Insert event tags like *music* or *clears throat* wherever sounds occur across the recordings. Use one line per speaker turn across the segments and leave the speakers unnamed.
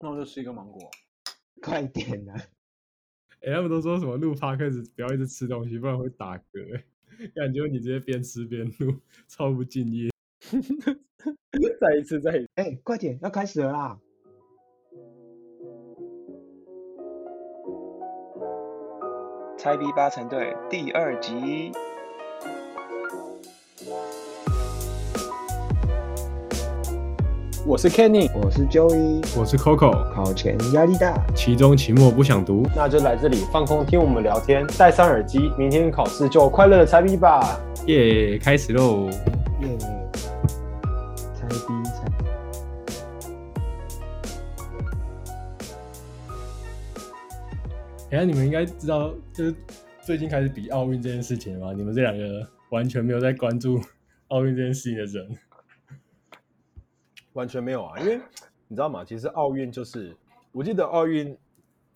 那我就吃一个芒果。
快点啊！
哎、他们都说什么录 podcast 不要一直吃东西，不然会打嗝、欸。*laughs* 感觉你直接边吃边录，超不敬业。
再一次，再一次。
哎、快点，要开始了啦！
猜 B 八成对第二集，
我是 Kenny，
我是 Joey，
我是 Coco，
考前压力大，
期中、期末不想读，
那就来这里放空听我们聊天，戴上耳机，明天考试就快乐的猜 B 吧。
耶、开始喽！
耶、猜 B 猜。
哎、呀，你们应该知道，就是最近开始比奥运这件事情了吧？你们这两个完全没有在关注奥运这件事情的人，
完全没有啊，因为你知道吗？其实奥运就是，我记得奥运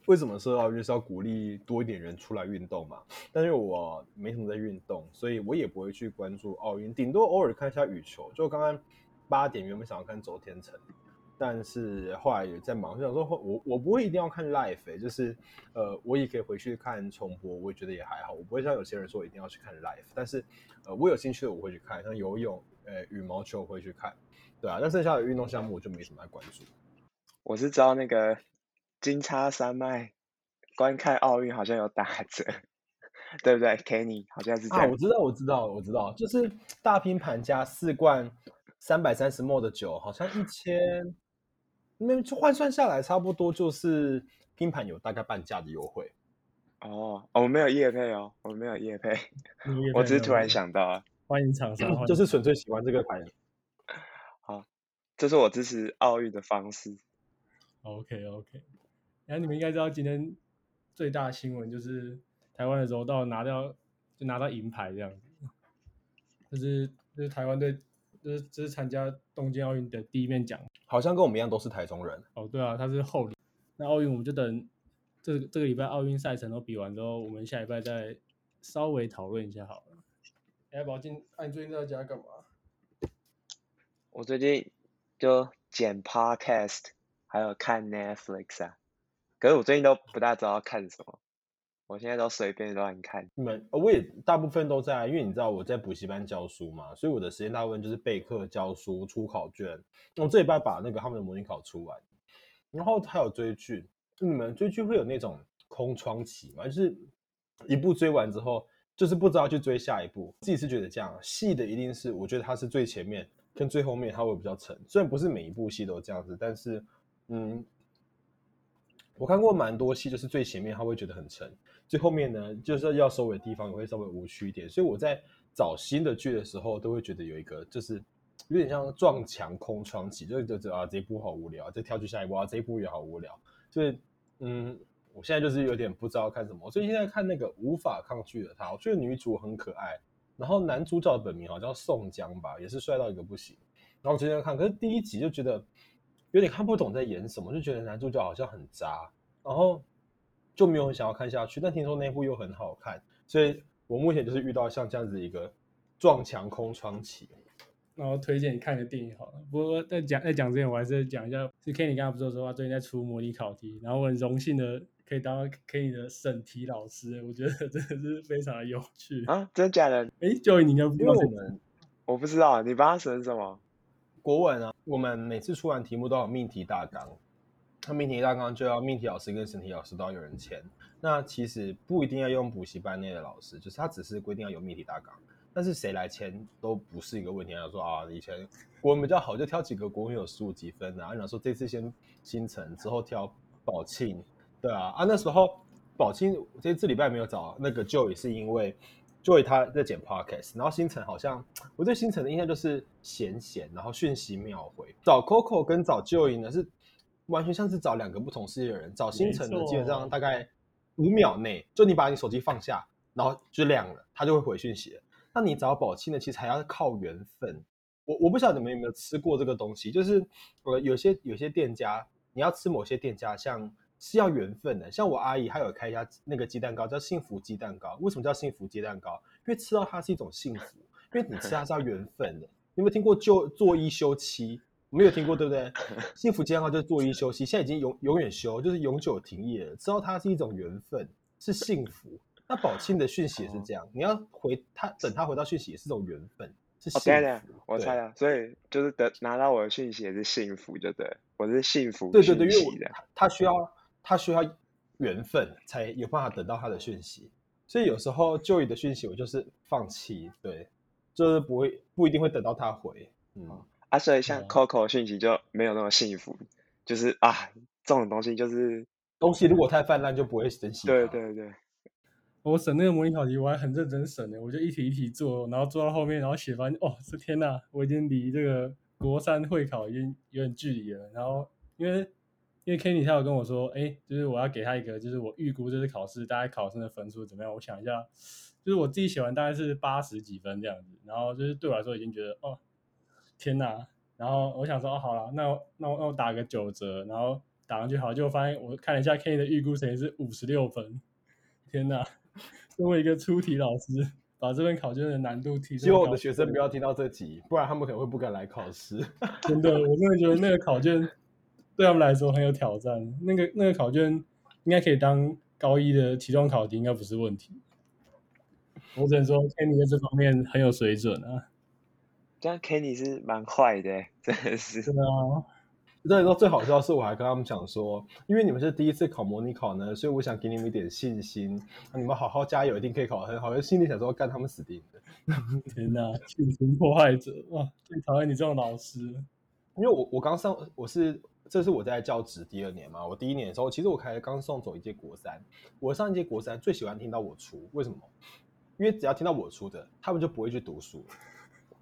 为什么设奥运是要鼓励多一点人出来运动嘛？但是我没什么在运动，所以我也不会去关注奥运，顶多偶尔看一下羽球。就刚刚八点原本想要看周天成，但是后来也在忙，就想说我我不会一定要看 live，、欸、就是呃我也可以回去看重播，我也觉得也还好。我不会像有些人说一定要去看 live，但是呃我有兴趣的我会去看，像游泳、呃羽毛球我会去看。对啊，那剩下的运动项目我就没什么来关注。
我是知道那个金叉山脉观看奥运好像有打折，对不对？Kenny 好像是这
啊，
样。
我知道，我知道，我知道，就是大拼盘加四罐三百三十 ml 的酒，好像一千，那就换算下来差不多就是拼盘有大概半价的优惠。
哦，我们没有夜配哦，我们没有夜配，我只是突然想到啊，
欢迎厂商，
就是纯粹喜欢这个牌。
这是我支持奥运的方式。
OK OK，然后你们应该知道今天最大新闻就是台湾的柔道拿到就拿到银牌这样子，就是就是台湾队就是这是参加东京奥运的第一面奖
好像跟我们一样都是台中人。
哦，对啊，他是后里，那奥运我们就等这这个礼拜奥运赛程都比完之后，我们下礼拜再稍微讨论一下好了。哎，宝静，那、你最近在家干嘛？
我最近就剪 Podcast，还有看 Netflix 啊，可是我最近都不大知道看什么，我现在都随便乱看。
你们我也大部分都在，因为你知道我在补习班教书嘛，所以我的时间大部分就是备课、教书、出考卷。我这礼拜把那个他们的模拟考出完，然后还有追剧。你们追剧会有那种空窗期吗？就是一部追完之后，就是不知道去追下一部。自己是觉得这样，戏的一定是我觉得它是最前面跟最后面它会比较沉。虽然不是每一部戏都这样子，但是嗯，我看过蛮多戏，就是最前面他会觉得很沉，最后面呢，就是要收尾的地方也会稍微无趣一点。所以我在找新的剧的时候，都会觉得有一个就是有点像撞墙空窗期，就是觉得啊这一部好无聊，再跳去下一部啊这一部也好无聊。所以嗯，我现在就是有点不知道看什么。我最近在看那个无法抗拒的他，我觉得女主很可爱，然后男主角的本名好像叫宋江吧，也是帅到一个不行。然后我最近在看，可是第一集就觉得有点看不懂在演什么，就觉得男主角好像很渣，然后就没有很想要看下去。但听说那部又很好看，所以我目前就是遇到像这样子一个撞墙空窗期。
然后推荐你看个电影好了。不过在讲在讲之前，我还是讲一下，是 Kenny 刚刚不是说最近在出模拟考题，然后我很荣幸的可以当到 Kenny 的审题老师，我觉得真的是非常的有趣。
啊，真的假的？
哎，Joey 你应该不知道
我们
我不知道，你帮他审什么？
国文啊，我们每次出完题目都有命题大纲，那命题大纲就要命题老师跟审题老师都要有人签。那其实不一定要用补习班内的老师，就是他只是规定要有命题大纲，但是谁来签都不是一个问题。他说啊，以前国文比较好，就挑几个国文有十五几分啊。然后说这次先新城，之后挑宝庆，对啊啊那时候宝庆这次礼拜没有找那个 Joey 是因为 Joey 他在剪 podcast，然后星辰好像我对星辰的印象就是闲闲，然后讯息秒回。找 Coco 跟找 Joey 呢是完全像是找两个不同世界的人。找星辰呢基本上大概五秒内，就你把你手机放下，然后就亮了，他就会回讯息了。那你找宝清呢，其实还要靠缘分。我我不晓得你们有没有吃过这个东西，就是呃有些有些店家，你要吃某些店家，像是要缘分的。像我阿姨，她有开一家那个鸡蛋糕，叫幸福鸡蛋糕。为什么叫幸福鸡蛋糕？因为吃到它是一种幸福，因为你吃它是要缘分的。你有没有听过就做一休七？没有听过对不对？幸福鸡蛋糕就是做一休七，现在已经永永远休，就是永久停业了。知道它是一种缘分，是幸福。那宝庆的讯息也是这样，你要回他，等他回到讯息也是种缘分，是
哦，
幸
对对
福。，
我猜啊，所以就是得拿到我的讯息也是幸福，就对，我是幸福
对对对，因为他需要他需要缘分才有办法等到他的讯息，所以有时候 Joey 的讯息我就是放弃，对，就是不会不一定会等到他回，嗯，
啊，所以像
哦。
Coco 的讯息就没有那么幸福，就是啊，这种东西就是，
东西如果太泛滥就不会珍惜它。
对对对，
我审那个模拟考题，我还很认真审的，我就一题一题做，然后做到后面，然后写完，哦，这天呐，我已经离这个国三会考已经有点距离了。然后因为因为 Kenny 他有跟我说，哎，就是我要给他一个，就是我预估这次考试大概考生的分数怎么样？我想一下，就是我自己写完大概是八十几分这样子，然后就是对我来说已经觉得，哦，天呐，然后我想说，哦，好了，那那我那我打个九折，然后打上去好，结果发现我看了一下 Kenny 的预估成绩是五十六分，天呐！作为一个出题老师，把这份考卷的难度提升。
希望我的学生不要听到这集，不然他们可能会不敢来考试。*laughs*
真的，我真的觉得那个考卷对他们来说很有挑战。那个那个考卷应该可以当高一的期中考题，应该不是问题。我只能说，Kenny 在这方面很有水准啊。
这样 Kenny 是蛮坏的欸，真的是。
对啊，
那时候最好笑的是，我还跟他们讲说，因为你们是第一次考模拟考呢，所以我想给你们一点信心，你们好好加油，一定可以考得很好。心里想说，干他们死定了。
天哪，性情破坏者哇，最讨厌你这种老师。
因为我我刚上，我是这是我在教职第二年嘛，我第一年的时候，其实我才刚送走一届国三，我上一届国三最喜欢听到我出，为什么？因为只要听到我出的，他们就不会去读书，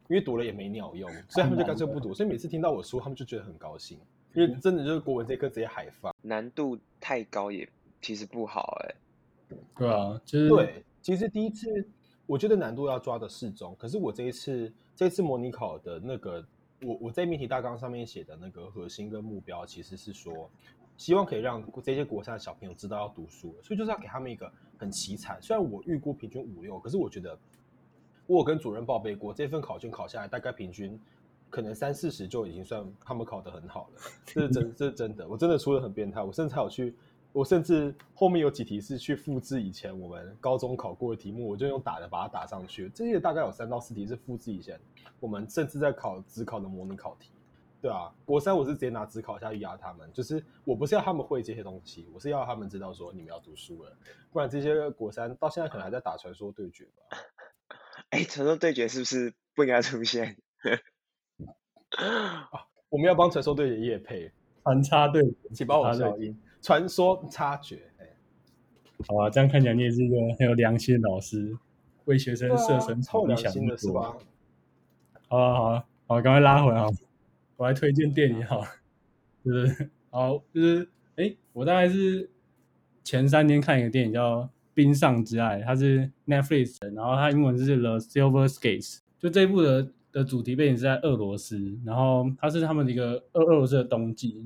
因为读了也没鸟用，所以他们就干脆不读。所以每次听到我出，他们就觉得很高兴，因为真的就是国文这科直接海放。
难度太高也其实不好哎、
对啊，就是
对，其实第一次我觉得难度要抓的适中，可是我这一次这次模拟考的那个，我我在命题大纲上面写的那个核心跟目标，其实是说，希望可以让这些国三的小朋友知道要读书，所以就是要给他们一个很凄惨。虽然我预估平均五六，可是我觉得我有跟主任报备过，这份考卷考下来大概平均。可能三四十就已经算他们考得很好了，这是真，这是真的，我真的出的很变态，我甚至还有去我甚至后面有几题是去复制以前我们高中考过的题目，我就用打的把它打上去。这些大概有三到四题是复制以前我们甚至在考只考的模拟考题。对啊，国三我是直接拿只考下去压他们，就是我不是要他们会这些东西，我是要他们知道说你们要读书了，不然这些国三到现在可能还在打传说对决吧。*laughs*
哎，传说对决是不是不应该出现？*laughs*
我们要帮传说对决也配，
反差对决，
请帮我消音。传说差决，哎
好啊，这样看起来你也是一个很有良心的老师，为学生设身处地想
的是吧？
好啊，好啊，好，赶快拉回来。我来推荐电影好了，就是好，就是哎，我大概是前三天看一个电影叫《冰上之爱》，它是 Netflix 的，然后它英文是 The Silver Skates。就这一部的的主题背景是在俄罗斯，然后它是他们的一个俄俄罗斯的冬季，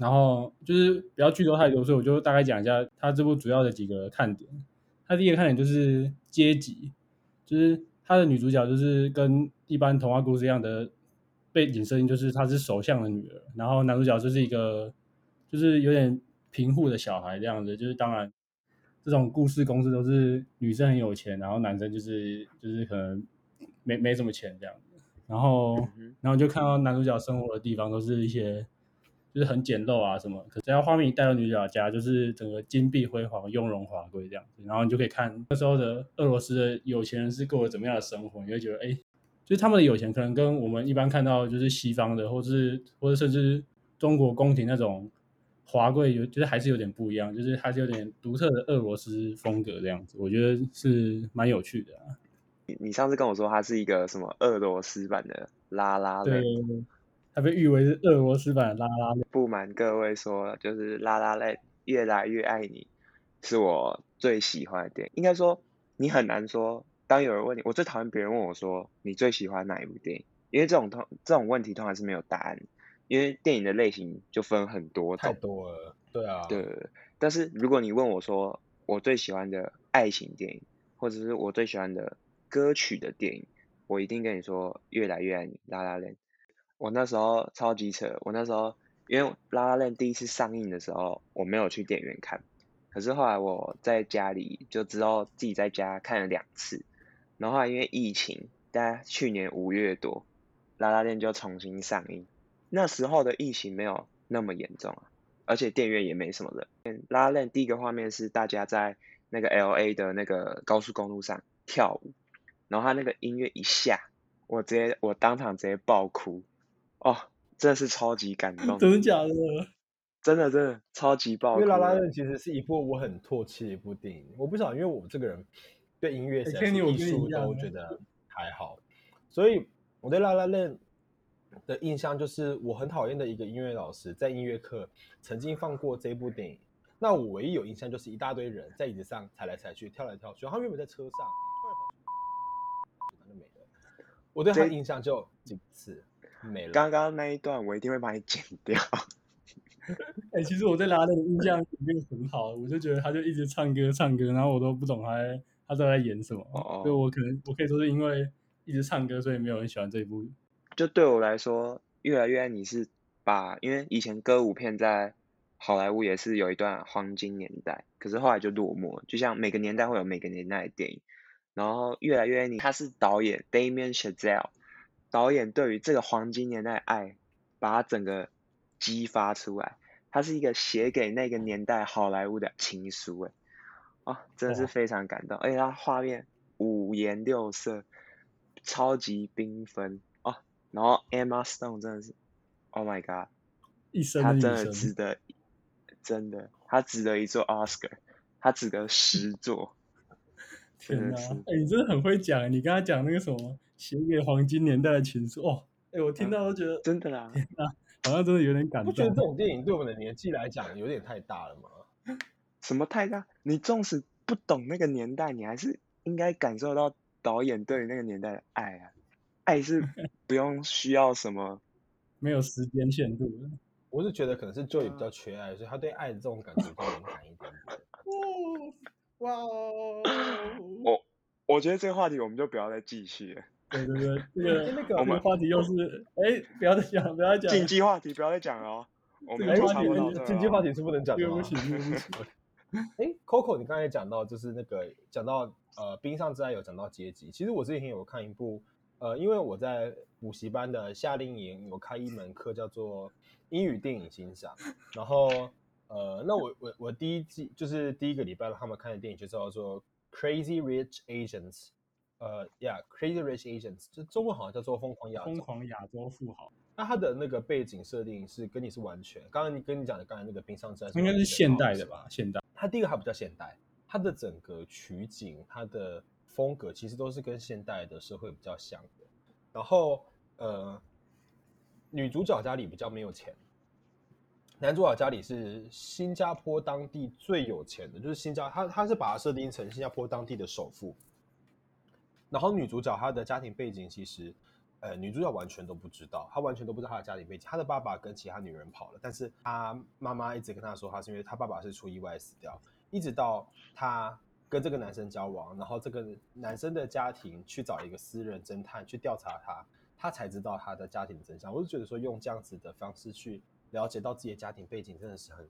然后就是不要剧透太多，所以我就大概讲一下它这部主要的几个看点。它第一个看点就是阶级，就是它的女主角就是跟一般童话故事一样的背景设定，就是她是首相的女儿，然后男主角就是一个就是有点贫户的小孩这样子，就是当然这种故事公司都是女生很有钱，然后男生就是就是可能没没什么钱这样子，然后然后就看到男主角生活的地方都是一些就是很简陋啊什么，可只要画面一带到女主角家，就是整个金碧辉煌、雍容华贵这样子，然后你就可以看那时候的俄罗斯的有钱人是过了怎么样的生活，你会觉得哎，就是他们的有钱可能跟我们一般看到就是西方的，或是或者甚至中国宫廷那种华贵有，就是还是有点不一样，就是还是有点独特的俄罗斯风格这样子，我觉得是蛮有趣的啊。
你你上次跟我说它是一个什么俄罗斯版的拉拉
对
链，，
它被誉为是俄罗斯版的拉拉链。
不瞒各位说，就是拉拉链越来越爱你，是我最喜欢的电影。应该说，你很难说，当有人问你，我最讨厌别人问我说你最喜欢哪一部电影，因为这种通这种问题通常是没有答案，因为电影的类型就分很多
太。多了，对啊，
对，但是如果你问我说我最喜欢的爱情电影，或者是我最喜欢的歌曲的电影，我一定跟你说《越来越爱你》拉拉链。我那时候超级扯，我那时候因为《拉拉链》第一次上映的时候，我没有去电影院看，可是后来我在家里就知道自己在家看了两次，然后因为疫情，大概去年五月多，《拉拉链》就重新上映，那时候的疫情没有那么严重啊，而且电影院也没什么人。《拉拉链》第一个画面是大家在那个 L A 的那个高速公路上跳舞，然后他那个音乐一下，我直接我当场直接爆哭，哦，真的是超级感动，
真的假的？*laughs*
真的真的超级爆。
因为《拉拉链》其实是一部我很唾弃的一部电影，我不晓得，因为我这个人对音乐、艺术都觉得还好，所以我对《拉拉链》的印象就是我很讨厌的一个音乐老师在音乐课曾经放过这部电影。那我唯一有印象就是一大堆人在椅子上踩来踩去、跳来跳去，他原本在车上，后来跑去他就没了。我对他的
这
印象就仅此没了。
刚刚那一段我一定会把你剪掉。*laughs*
哎、其实我对拉链的印象没有很好，我就觉得他就一直唱歌唱歌，然后我都不懂他在他都在演什么，
哦
所以我可能我可以说是因为一直唱歌，所以没有人喜欢这一部。
就对我来说，越来越爱你是把，因为以前歌舞片在好莱坞也是有一段黄金年代，可是后来就落寞，就像每个年代会有每个年代的电影，然后越来越爱你，他是导演 Damien Chazelle，导演对于这个黄金年代的爱，把它整个激发出来，它是一个写给那个年代好莱坞的情书，哎，啊，真的是非常感动，而且它画面五颜六色，超级缤纷哦。然后 Emma Stone 真的是，Oh my god，
一生
她真
的
值得，真的，他值得一座 Oscar，他值得十座。
天哪！
真的是
哎、你真的很会讲，你刚才讲那个什么写给黄金年代的情书，哦，哎、我听到都觉得
真的啦，*laughs*
好像真的有点感
不觉得
动。
这种电影对我们的年纪来讲有点太大了吗？*laughs*
什么太大？你纵使不懂那个年代，你还是应该感受到导演对于那个年代的爱啊。爱是 *laughs* 不用需要什么，
没有时间限度的。
我是觉得可能是 Joey 比较缺爱，所以他对爱的这种感觉更敏感一点点。
哦，哇哦！
我我觉得这个话题我们就不要再继续了，
对对对，这个 *laughs*
那个
这个话题又是哎，不要再讲，不要再讲，
禁忌话题不要再讲了哦。我们
这个话题
就差不多到这
禁忌
了哦。
话题是不能讲的吗
这个不？起，对不起。*laughs*
哎，Coco，你刚才讲到就是那个讲到呃冰上之爱有讲到阶级，其实我之前有看一部呃，因为我在补习班的夏令营有开一门课叫做英语电影欣赏，然后呃，那我我我第一季就是第一个礼拜他们看的电影就叫做 Crazy Rich Asians，呃，Yeah，Crazy Rich Asians，就中文好像叫做疯狂亚
疯。狂亚洲富豪，
那它的那个背景设定是跟你是完全，刚刚你跟你讲的刚才那个冰上之爱
应该是现代的吧？现代。
它第一个还比较现代，它的整个取景、它的风格其实都是跟现代的社会比较像的。然后呃，女主角家里比较没有钱，男主角家里是新加坡当地最有钱的，就是新加他他是把它设定成新加坡当地的首富。然后女主角她的家庭背景其实，呃，女主角完全都不知道，她完全都不知道她的家庭背景。她的爸爸跟其他女人跑了，但是她妈妈一直跟她说，她是因为她爸爸是出意外死掉，一直到她跟这个男生交往，然后这个男生的家庭去找一个私人侦探去调查他，她才知道他的家庭真相。我就觉得说，用这样子的方式去了解到自己的家庭背景，真的是很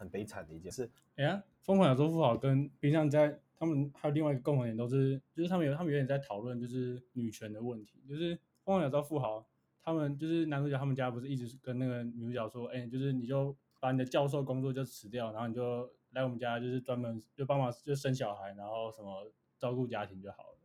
很悲惨的一件事。
哎呀，疯狂亚洲富豪跟冰上在他们还有另外一个共同点都是，就是他们有他们有点在讨论就是女权的问题，就是疯狂亚洲富豪他们就是男主角他们家不是一直跟那个女主角说，哎、就是你就把你的教授工作就辞掉，然后你就来我们家就是专门就帮忙就生小孩，然后什么照顾家庭就好了。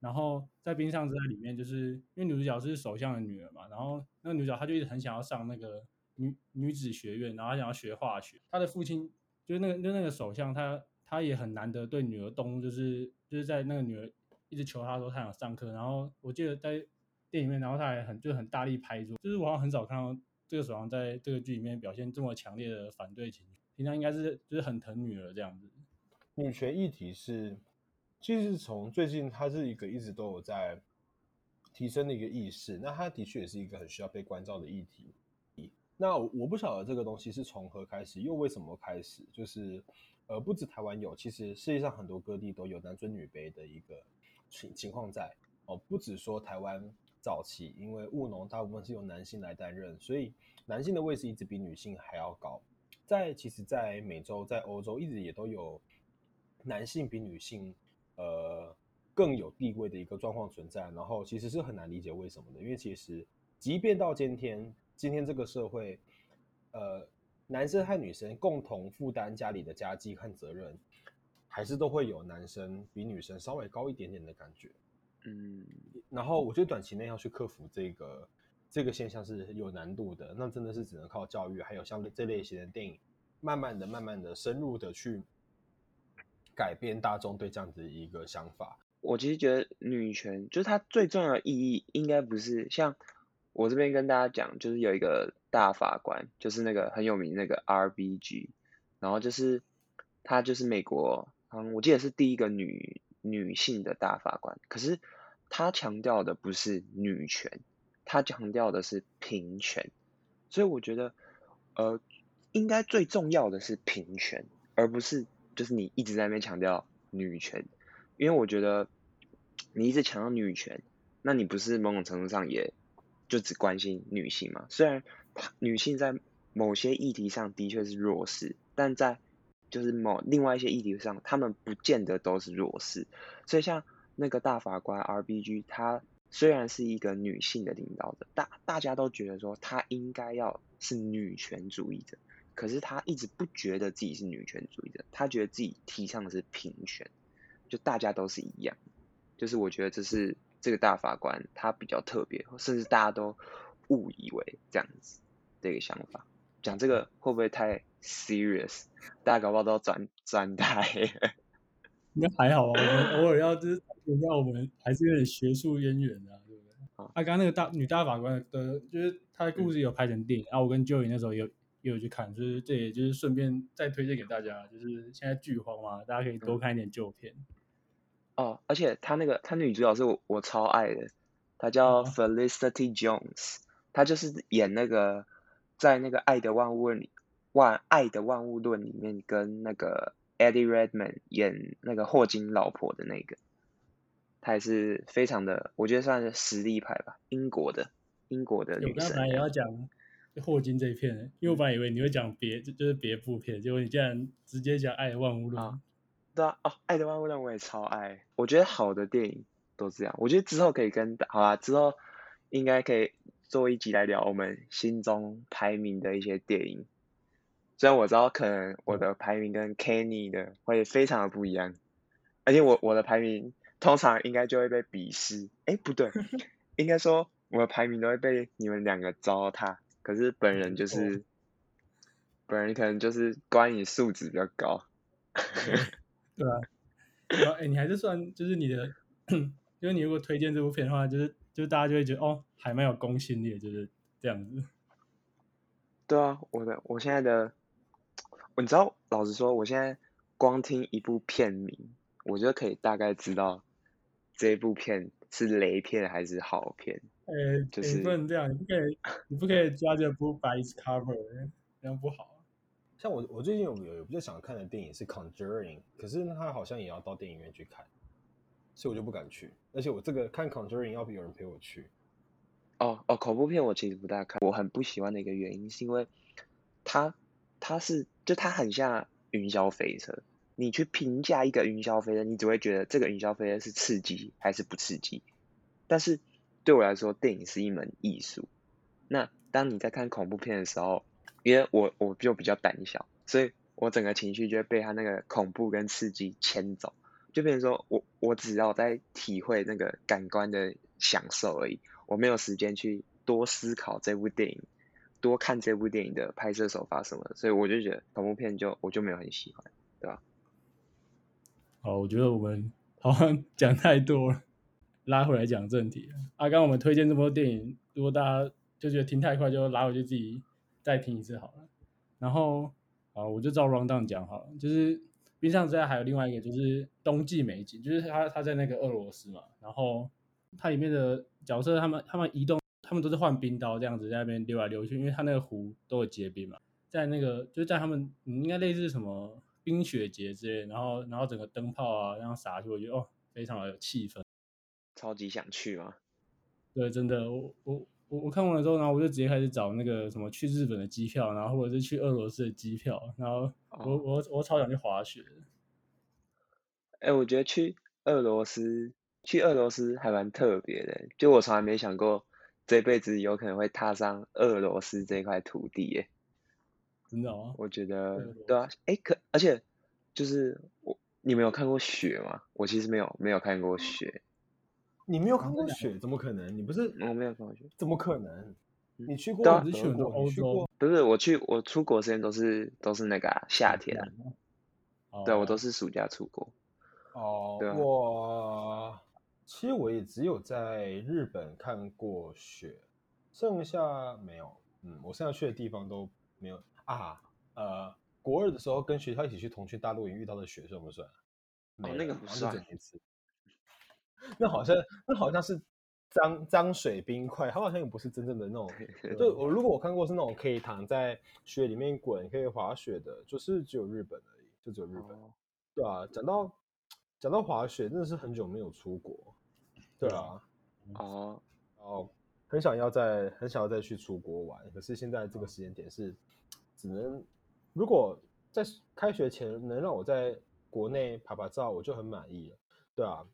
然后在《冰上之爱》里面，就是因为女主角是首相的女儿嘛，然后那个女主角她就一直很想要上那个女女子学院，然后她想要学化学。她的父亲就是那个就那个首相，他他也很难得对女儿动，就是就是在那个女儿一直求他说他想上课，然后我记得在电影里面，然后他还很就很大力拍桌，就是我好像很少看到这个首相在这个剧里面表现这么强烈的反对情绪，平常应该是就是很疼女儿这样子。
女权议题是，其实从最近它是一个一直都有在提升的一个意识，那它的确也是一个很需要被关照的议题。那我不晓得这个东西是从何开始，又为什么开始？就是呃，不止台湾有，其实世界上很多各地都有男尊女卑的一个情情况在哦。不止说台湾早期因为务农大部分是由男性来担任，所以男性的位置一直比女性还要高。在其实，在美洲、在欧洲一直也都有男性比女性呃更有地位的一个状况存在，然后其实是很难理解为什么的，因为其实即便到今天，今天这个社会，呃，男生和女生共同负担家里的家计和责任，还是都会有男生比女生稍微高一点点的感觉。
嗯，
然后我觉得短期内要去克服这个这个现象是有难度的，那真的是只能靠教育，还有像这类型的电影，慢慢的、慢慢的、深入的去改变大众对这样子一个想法。
我其实觉得女权就是它最重要的意义，应该不是像我这边跟大家讲，就是有一个大法官，就是那个很有名那个 RBG，然后就是她就是美国，嗯，我记得是第一个女女性的大法官，可是她强调的不是女权，她强调的是平权，所以我觉得，呃，应该最重要的是平权，而不是就是你一直在那边强调女权。因为我觉得你一直强调女权，那你不是某种程度上也就只关心女性嘛？虽然女性在某些议题上的确是弱势，但在就是某另外一些议题上，他们不见得都是弱势。所以像那个大法官 RBG，她虽然是一个女性的领导者，大大家都觉得说她应该要是女权主义者，可是她一直不觉得自己是女权主义者，她觉得自己提倡的是平权。就大家都是一样，就是我觉得这是这个大法官他比较特别，甚至大家都误以为这样子的一个想法。讲这个会不会太 serious？大家搞不好都要转转台。
应该还好啊，我们偶尔要就是一下，我们还是有点学术渊源的，对不对？啊，刚刚那个大女大法官的，就是她的故事有拍成电影，啊，我跟 Joey 那时候有也有去看，就是这也就是顺便再推荐给大家，就是现在剧荒嘛，大家可以多看一点旧片。
哦，而且她那个她女主角是我我超爱的，她叫 Felicity Jones，她就是演那个在那个《爱的万物论》里，《万爱的万物论》里面跟那个 Eddie Redman 演那个霍金老婆的那个，她也是非常的，我觉得算是实力派吧，英国的英国的女生。
本来也要讲霍金这一片，因为我本来以为你会讲别就是别部片，结果你竟然直接讲《爱的万物论》。
对啊，哦，《爱的万物论》我也超爱。我觉得好的电影都这样。我觉得之后可以跟好啦，之后应该可以做一集来聊我们心中排名的一些电影。虽然我知道可能我的排名跟 Kenny 的会非常的不一样，而且我我的排名通常应该就会被鄙视。哎，不对，*laughs* 应该说我的排名都会被你们两个糟蹋。可是本人就是，本人可能就是观影素质比较高。*laughs*
对啊，然后，哎，你还是算就是你的，因 *clears throat* 为你如果推荐这部片的话，就是就是大家就会觉得哦，还蛮有公信力，就是这样子。
对啊，我的我现在的，你知道，老实说，我现在光听一部片名，我就可以大概知道这一部片是雷片还是好片。
哎，
就是
不能这样，你不可以，你不可以抓着不白 cover，这样不好。
像我，我最近有有比较想看的电影是《Conjuring》，可是他好像也要到电影院去看，所以我就不敢去。而且我这个看《Conjuring》要有人陪我去。
哦哦，恐怖片我其实不大看，我很不喜欢的一个原因是因为它它是就它很像云霄飞车，你去评价一个云霄飞车，你只会觉得这个云霄飞车是刺激还是不刺激。但是对我来说，电影是一门艺术。那当你在看恐怖片的时候，因为我我就比较胆小，所以我整个情绪就会被他那个恐怖跟刺激牵走，就变成说我我只要在体会那个感官的享受而已，我没有时间去多思考这部电影，多看这部电影的拍摄手法什么，所以我就觉得恐怖片就我就没有很喜欢，对吧？
好，我觉得我们好像 *laughs* 讲太多了，拉回来讲正题。啊，刚我们推荐这么多电影，如果大家就觉得听太快，就拉回去自己。再听一次好了，然后啊，我就照 round down 讲好了。就是冰上之外还有另外一个，就是冬季美景，就是他他在那个俄罗斯嘛，然后它里面的角色他们他们移动，他们都是换冰刀这样子在那边溜来溜去，因为他那个湖都有结冰嘛，在那个就是在他们应该类似什么冰雪节之类，然后然后整个灯泡啊这样洒去，我觉得哦非常的有气氛，
超级想去吗？
对，真的，我我我我看完了之后，然后我就直接开始找那个什么去日本的机票，然后或者是去俄罗斯的机票，然后我、
哦
我我超想去滑雪的。
哎、我觉得去俄罗斯，去俄罗斯还蛮特别的，就我从来没想过这辈子有可能会踏上俄罗斯这块土地耶。
真的哦，
我觉得
罗
对啊，哎、可而且就是我，你们有看过雪吗？我其实没有没有看过雪，
你没有看过雪，怎么可能？你不是
我没有看过雪。
怎么可能？你去过
你去很多
国，你
欧洲
去过
不是我去我出国时间都是都是那个啊、夏天啊，
哦
对我都是暑假出国。
哦我其实我也只有在日本看过雪，剩下没有。嗯，我剩下去的地方都没有啊。呃，国二的时候跟学校一起去同去大陆营遇到的雪算不算？哦
那个不算
一次。那好像那好像是脏脏水冰块，它好像也不是真正的那种。*laughs* 对我如果我看过是那种可以躺在雪里面滚、可以滑雪的，就是只有日本而已，就只有日本。
哦
对啊，讲到讲到滑雪，真的是很久没有出国。对啊，
哦，
然后很想要再很想要再去出国玩，可是现在这个时间点是只能，如果在开学前能让我在国内拍拍照，我就很满意了。对啊，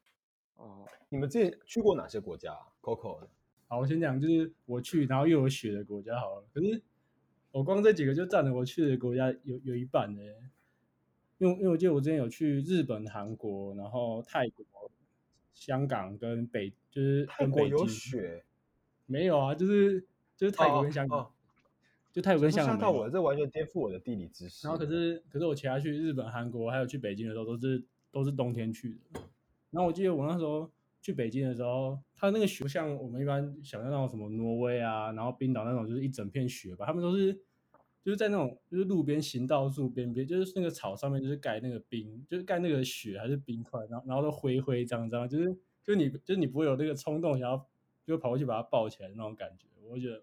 哦，
你们之前去过哪些国家啊？Coco？
好，我先讲就是我去，然后又有雪的国家好了。可是我光这几个就占了我去的国家有有一半呢。因为因为我记得我之前有去日本、韩国，然后泰国、香港跟北，就是
泰国有。雪，
没有啊，就是就是泰国跟香港，
哦哦
就泰国跟香港
到我了，这完全颠覆我的地理知识。
然后可是可是我其他去日本、韩国还有去北京的时候，都是都是冬天去的。然后我记得我那时候去北京的时候，它那个雪不像我们一般想象那种什么挪威啊，然后冰岛那种就是一整片雪吧，他们都是就是在那种就是路边行道树边边，就是那个草上面就是盖那个冰，就是盖那个雪还是冰块，然后然后都灰灰脏脏，就是就是你就是你不会有那个冲动想要就跑过去把它抱起来的那种感觉，我觉得。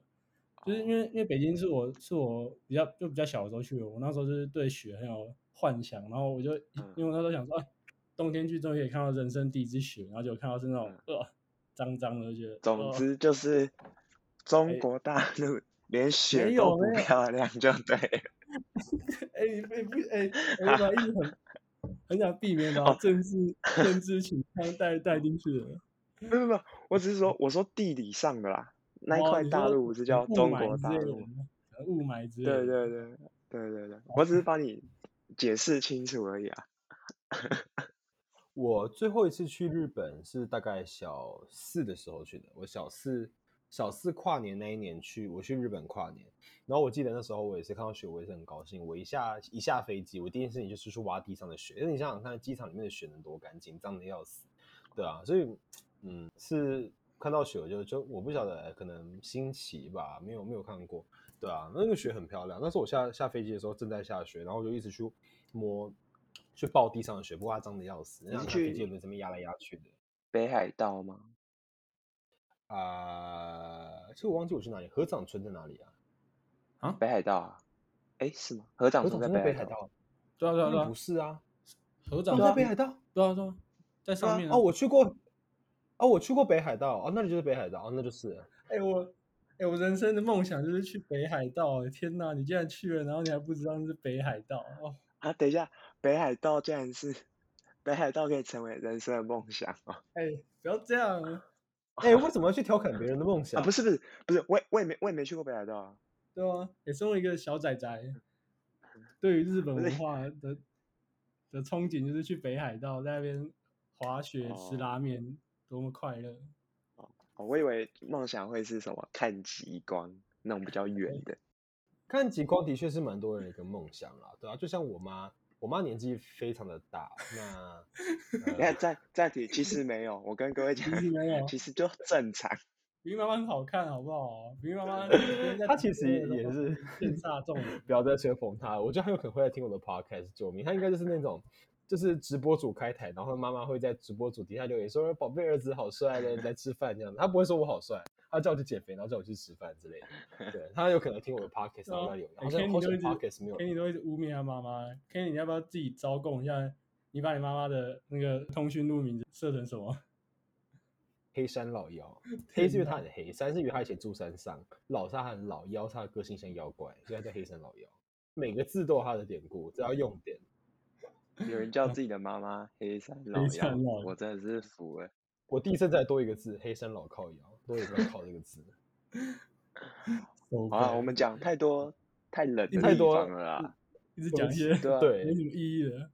就是因为因为北京是我是我比较就比较小的时候去的，我那时候就是对雪很有幻想，然后我就
嗯
因为我那时候想说，哎，冬天去终于可以看到人生第一只雪，然后就看到是那种呃脏脏的，就觉得呃
总之就是中
哎
国大陆连雪都不漂亮，就对 *laughs* 了。
哎你不不哎，我本来一直很很想避免把
哦
政治政治倾向带带进去的，
没有没有，我只是说我说地理上的啦，那一
哦
块大陆不是叫中国大陆？
雾霾之类的，
对对对对对对，我只是帮你解释清楚而已啊。
我最后一次去日本是大概小四的时候去的。我小四小四跨年那一年去，我去日本跨年。然后我记得那时候我也是看到雪，我也是很高兴。我一下一下飞机，我第一件事情就是去挖地上的雪。因为你想想看，机场里面的雪能多干净，脏的要死，对啊。所以，嗯，是看到雪我就就我不晓得，可能新奇吧，没有没有看过，对啊。那个雪很漂亮。那时候我下下飞机的时候正在下雪，然后我就一直去摸。去抱地上的雪，不过它脏的要死，然后
去
飞机有没有这么压来压去的？
北海道吗？
啊、其实我忘记我去哪里，河掌村在哪里啊？
啊北海道啊？哎，是吗？河掌
合掌村在
北海道。
对啊对啊对啊
不，是啊，
河掌
哦在北海道。
对啊对啊，在上面啊
哦，我去过，哦，我去过北海道，哦，那里就是北海道，哦，那就是了。
哎、我哎、我人生的梦想就是去北海道、哎天哪，你竟然去了，然后你还不知道那是北海道哦！
啊，等一下，北海道竟然是北海道可以成为人生的梦想哦！
哎、不要这样啊，*laughs*
哎、为什么要去调侃别人的梦想？
啊，不是不是不是，我也我也没我也没去过北海道啊。
对啊，也、身为一个小仔仔，对于日本文化的的憧憬就是去北海道，在那边滑雪、吃
哦
拉面，多么快乐！
哦，我以为梦想会是什么看极光那种比较远的。*laughs*
看极光的确是蛮多人的一个梦想啦，对啊，就像我妈，我妈年纪非常的大，那
你看暂暂停，其实没有，我跟各位讲
其实没有，
其实就正常。
冰妈妈很好看，好不好？冰妈妈 *laughs*
她其实也是 *laughs*
羡煞众人。
不要再吹捧她，我觉得她有可能会来听我的 podcast 救命。她应该就是那种，就是直播主开台，然后妈妈会在直播主底下留言说：“宝贝儿子好帅的，来吃饭这样。”她不会说我好帅，她叫我去减肥，然后叫我去吃饭之类的。对，他有可能听我的 *laughs* podcast，然后在留言。
哎
好像 podcast 没有人
Kenny 都一直污蔑他妈妈，Kenny 你要不要自己招供一下？你把你妈妈的那个通讯录名字设成什么？*laughs*
黑山老妖。黑是因为他很黑，山是因为他以前住山上，老是他很老，妖是他的个性像妖怪，所以他叫黑山老妖。每个字都有他的典故，只要用典。*laughs*
有人叫自己的妈妈黑山老
黑山
妖，我真的是服了。
我第一次再多一个字，黑山老靠妖，多一个靠这个字。*laughs*
收
好了，
费
我们讲太多太冷的地
太多
方了啦。
一直讲一些
对啊
对
没什么意义的。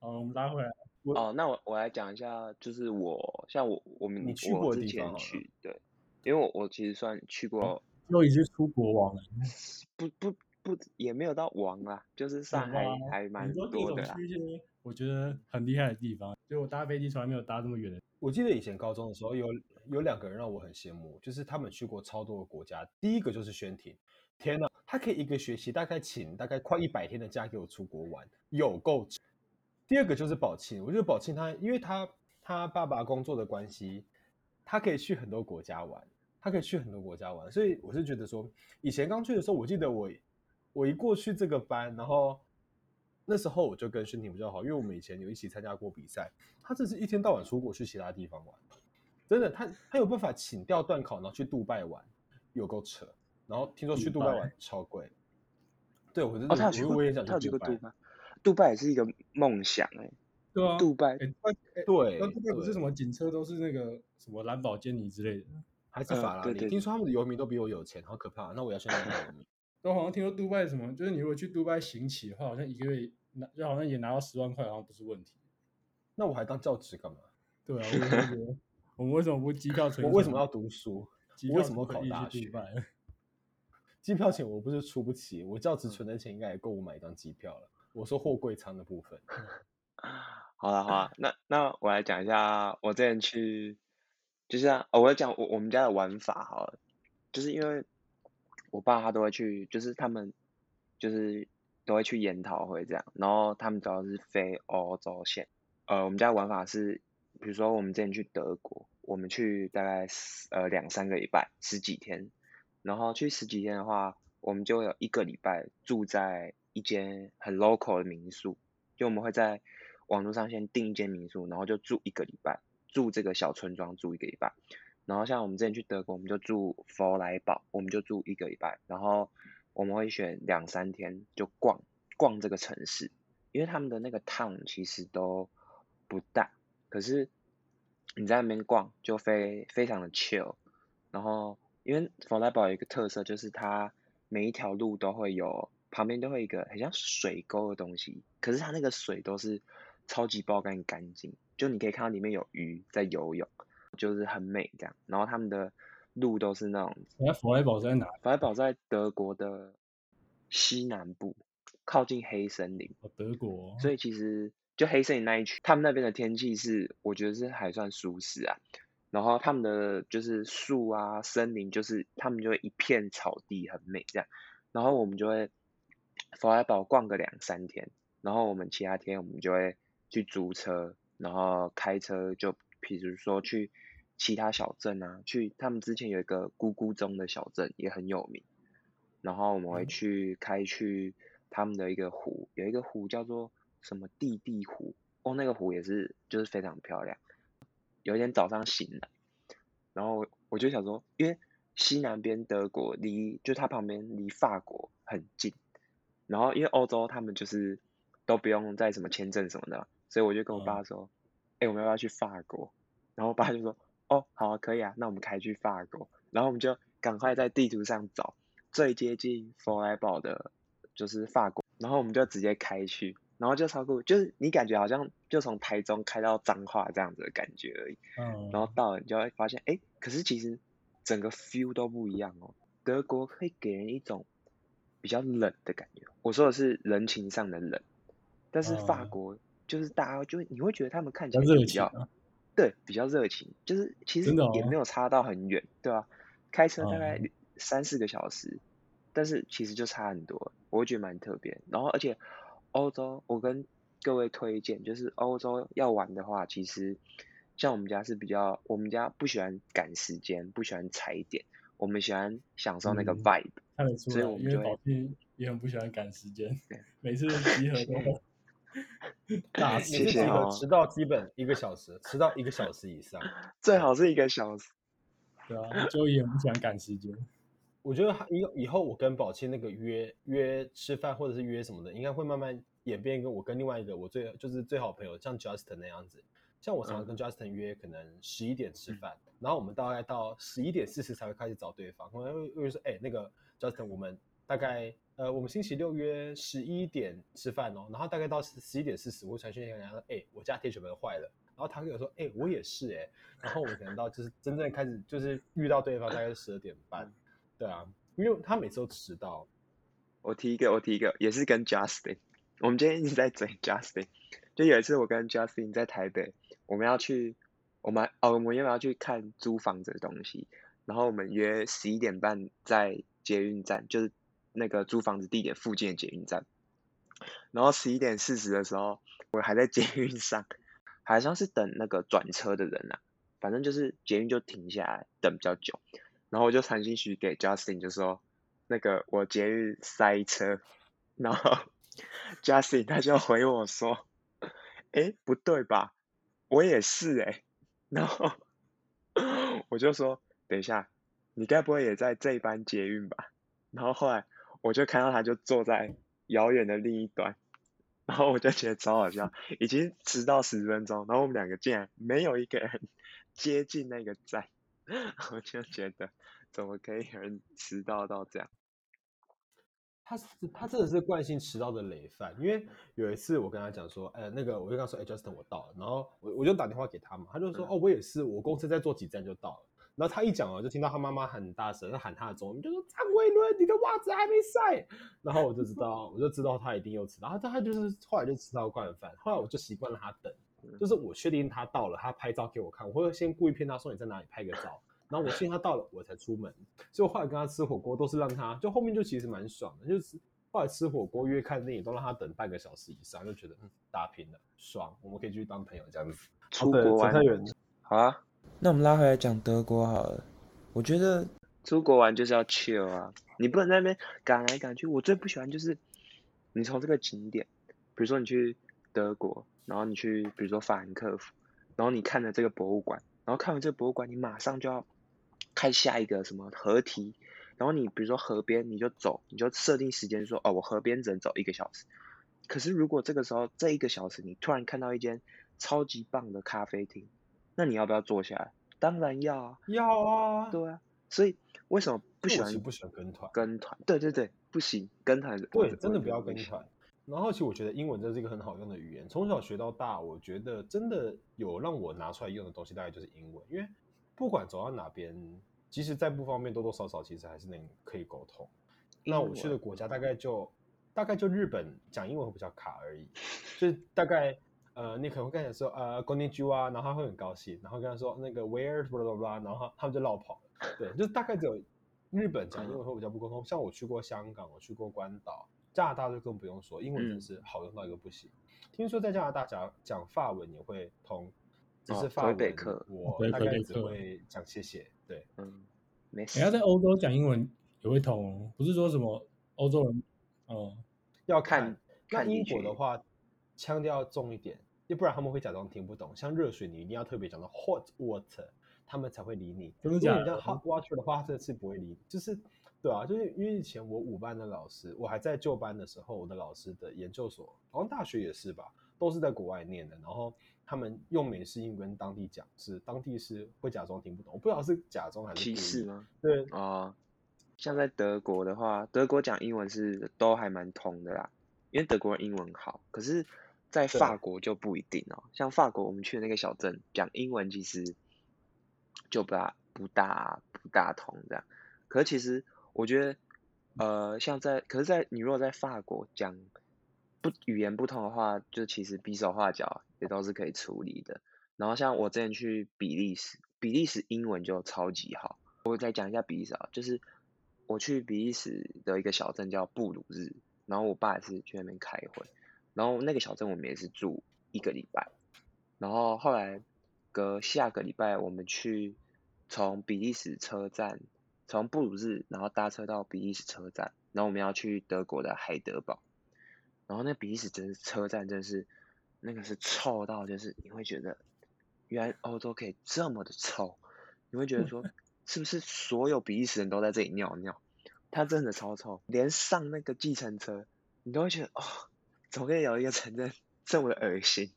好，我们拉回来。
我
哦，那我我来讲一下，就是我像我我们
你去
我之前
过的地方好了
去对，因为我我其实算去过，
都已经出国王了，*laughs*
不不不也没有到王啦，就是上海
有啊
还蛮多的啦。
去一些我觉得很厉害的地方，就我搭飞机从来没有搭这么远的。
我记得以前高中的时候有有两个人让我很羡慕，就是他们去过超多个国家。第一个就是宣婷，天呐，他可以一个学期大概请大概快一百天的假给我出国玩，有够。第二个就是宝庆，我觉得宝庆他因为他他爸爸工作的关系，他可以去很多国家玩，他可以去很多国家玩，所以我是觉得说，以前刚去的时候，我记得我我一过去这个班，然后那时候我就跟宣婷比较好，因为我们以前有一起参加过比赛，他这是一天到晚出国去其他地方玩，真的，他他有办法请调断考，然后去杜拜玩，有够扯。然后听说去杜拜玩超贵，对我真
哦，
的，
他有去过，
我我也想
去杜拜，杜拜也是一个梦想哎、
对啊，
杜拜
对
那杜拜不是什么警车都是那个什么兰宝坚尼之类的，
还是
呃
法拉利，
对对
听说他们的游民都比我有钱，好可怕。那我要去那边游民。*laughs*
我好像听说杜拜什么，就是你如果去杜拜行乞的话，好像一个月拿就好像也拿到十万块，好像不是问题。
那我还当教职干嘛？
对啊，我就觉得我们为什么不机票存？
我为什么要读书？
机票
我为什么
要
考大学？*laughs* 机票钱我不是出不起，我教职存的钱应该也够我买一张机票了。我说货柜舱的部分，*laughs*
好了好了，那那我来讲一下我之前去，就是啊，哦我要讲我我们家的玩法好了，就是因为我爸他都会去，就是他们就是都会去研讨会这样，然后他们主要是飞欧洲线，呃，我们家的玩法是，比如说我们之前去德国，我们去大概呃两三个礼拜，十几天，然后去十几天的话，我们就有一个礼拜住在一间很 local 的民宿，就我们会在网络上先订一间民宿，然后就住一个礼拜，住这个小村庄住一个礼拜。然后像我们之前去德国，我们就住佛莱堡，我们就住一个礼拜，然后我们会选两三天就逛逛这个城市，因为他们的那个 town 其实都不大，可是你在那边逛就非非常的 chill，然后因为佛莱堡有一个特色就是它每一条路都会有旁边都会有一个很像水沟的东西，可是它那个水都是超级爆干干净，就你可以看到里面有鱼在游泳，就是很美这样。然后他们的路都是那种，
佛莱堡在哪？
佛莱堡在德国的西南部，靠近黑森林，
哦，德国。
所以其实就黑森林那一区，他们那边的天气是我觉得是还算舒适啊。然后他们的就是树啊、森林，就是他们就会一片草地，很美这样。然后我们就会佛莱堡逛个两三天，然后我们其他天我们就会去租车，然后开车就比如说去其他小镇啊，去他们之前有一个咕咕钟的小镇也很有名，然后我们会
嗯
去开去他们的一个湖，有一个湖叫做什么地地湖，哦，那个湖也是就是非常漂亮。有一天早上醒来，然后我就想说，因为西南边德国离就它旁边离法国很近，然后因为欧洲他们就是都不用再什么签证什么的，所以我就跟我爸说，哎、我们要不要去法国？然后我爸就说，哦，好啊，可以啊，那我们开去法国。然后我们就赶快在地图上找最接近佛莱堡的，就是法国，然后我们就直接开去，然后就超过，就是你感觉好像就从台中开到彰化这样子的感觉而已。
嗯，
然后到了你就会发现，哎，可是其实整个 feel 都不一样哦。德国会给人一种比较冷的感觉，我说的是人情上的冷，但是法
嗯
国就是大家就会你会觉得他们看起来比较。对比较热情，就是其实也没有差到很远，对吧、开车大概
嗯
三四个小时，但是其实就差很多，我会觉得蛮特别。然后而且欧洲，我跟各位推荐，就是欧洲要玩的话，其实像我们家是比较，我们家不喜欢赶时间，不喜欢踩点，我们喜欢享受那个
嗯
vibe。
看得出来，
所以我们就会
宝庆也很不喜欢赶时间，每次集合都 *laughs* 大
你
师
是几个
谢谢哦
迟到基本一个小时，迟到一个小时以上。
最好是一个小时。
对啊，就也很不喜欢赶时间。
我觉得他以以后我跟宝庆那个约约吃饭或者是约什么的，应该会慢慢演变跟我跟另外一个我最就是最好朋友像 Justin 那样子。像我常常跟 Justin 约，可能十一点吃饭，然后我们大概到十一点四十才会开始找对方。可能会会说，哎、那个 Justin，我们大概呃，我们星期六约十一点吃饭哦，然后大概到十十一点四十，我会传讯息跟他说，哎、我家铁血门坏了，然后他跟我说，哎、我也是哎、然后我们可能到就是真正开始就是遇到对方大概是十二点半，对啊，因为他每次都迟到，
我提一个，我提一个，也是跟 Justin。我们今天一直在追 Justin，就有一次我跟 Justin 在台北，我们要去，我们哦，我们要不要去看租房子的东西？然后我们约十一点半在捷运站，就是那个租房子地点附近的捷运站。然后十一点四十的时候，我还在捷运上，好像是等那个转车的人啊，反正就是捷运就停下来等比较久。然后我就传信息给 Justin，就说那个我捷运塞车，然后 *laughs* Justin 他就回我说，诶，不对吧？我也是诶。然后 *laughs* 我就说，等一下，你该不会也在这一班捷运吧？然后后来我就看到他就坐在遥远的另一端，然后我就觉得超好笑，已经迟到十分钟，然后我们两个竟然没有一个人 *laughs* 接近那个站，我就觉得怎么可以有人迟到到这样？
他是他真的是惯性迟到的累犯，因为有一次我跟他讲说，呃，那个我就跟他说，哎、j u s t i n 我到了，然后我我就打电话给他嘛，他就说，
嗯
哦，我也是，我公司再坐几站就到了。然后他一讲哦，就听到他妈妈很大声，他喊他的中文，就说张伟伦，你的袜子还没晒。然后我就知道，我就知道他一定又迟到，他他就是后来就迟到惯犯，后来我就习惯了他等，就是我确定他到了，他拍照给我看，我会先故意骗他说你在哪里拍个照，然后我确定他到了，我才出门。所以我后来跟他吃火锅都是让他，就后面就其实蛮爽的，就是后来吃火锅约看电影都让他等半个小时以上，就觉得嗯打平了，爽，我们可以继续当朋友这样子。
出国玩
太远
好啊，
那我们拉回来讲德国好了。我觉得
出国玩就是要 chill 啊，你不能在那边赶来赶去。我最不喜欢就是你从这个景点，比如说你去德国，然后你去比如说法兰克福，然后你看了这个博物馆，然后看完这个博物馆，你马上就要看下一个什么河堤，然后你比如说河边你就走，你就设定时间说哦，我河边只能走一个小时。可是如果这个时候这一个小时你突然看到一间超级棒的咖啡厅，那你要不要坐下来？当然要啊。
要啊，
对啊，所以为什么不喜欢
不喜欢跟团，
跟团？对对对，不行，跟团我
对，真的不要跟团。然后其实我觉得英文真是一个很好用的语言，从小学到大，我觉得真的有让我拿出来用的东西，大概就是英文。因为不管走到哪边，即使再不方便，多多少少其实还是能可以沟通。那我去的国家大概就大概就日本讲英文会比较卡而已，*laughs* 就是大概呃，你可能会跟他说呃 g o n i j u 啊，然后他会很高兴，然后跟他说那个 where blah blah blah，然后他他们就绕跑了。对，就是大概只有日本讲英文会比较不沟通。像我去过香港，我去过关岛，加拿大就更不用说，英文真
嗯
是好用到一个不行。听说在加拿大讲讲法文也会通，只
哦
是法文我大概只会讲谢谢。对，
嗯，没事
你要在欧洲讲英文也会通哦，不是说什么欧洲人哦，
要
看
看。那英国的话，腔调要重一点，要不然他们会假装听不懂。像热水，你一定要特别讲到 hot water，他们才会理你。
真的
如果你叫
假的
hot water 的话，他真的是不会理你。就是，对啊，就是因为以前我五班的老师，我还在旧班的时候，我的老师的研究所，好像大学也是吧，都是在国外念的。然后他们用美式英语跟当地讲，是当地是会假装听不懂，我不知道是假装还是
歧视吗？
对，
哦，像在德国的话，德国讲英文是都还蛮通的啦，因为德国人英文好。可是，在法国就不一定哦。像法国我们去的那个小镇，讲英文其实就不大不大不大通这样。可是其实我觉得，呃，像在，可是在你如果在法国讲不语言不通的话，就其实比手画脚也都是可以处理的。然后像我之前去比利时，比利时英文就超级好。我再讲一下比利时，就是我去比利时的一个小镇叫布鲁日，然后我爸也是去那边开会，然后那个小镇我们也是住一个礼拜，然后后来隔下个礼拜我们去从比利时车站，从布鲁日然后搭车到比利时车站，然后我们要去德国的海德堡，然后那比利时真是车站真是那个是臭到就是你会觉得，原来欧洲可以这么的臭，你会觉得说 *laughs* 是不是所有比利时人都在这里尿尿？它真的超臭，连上那个计程车，你都会觉得哦，怎么可以有一个城镇 *laughs* 这么的恶心？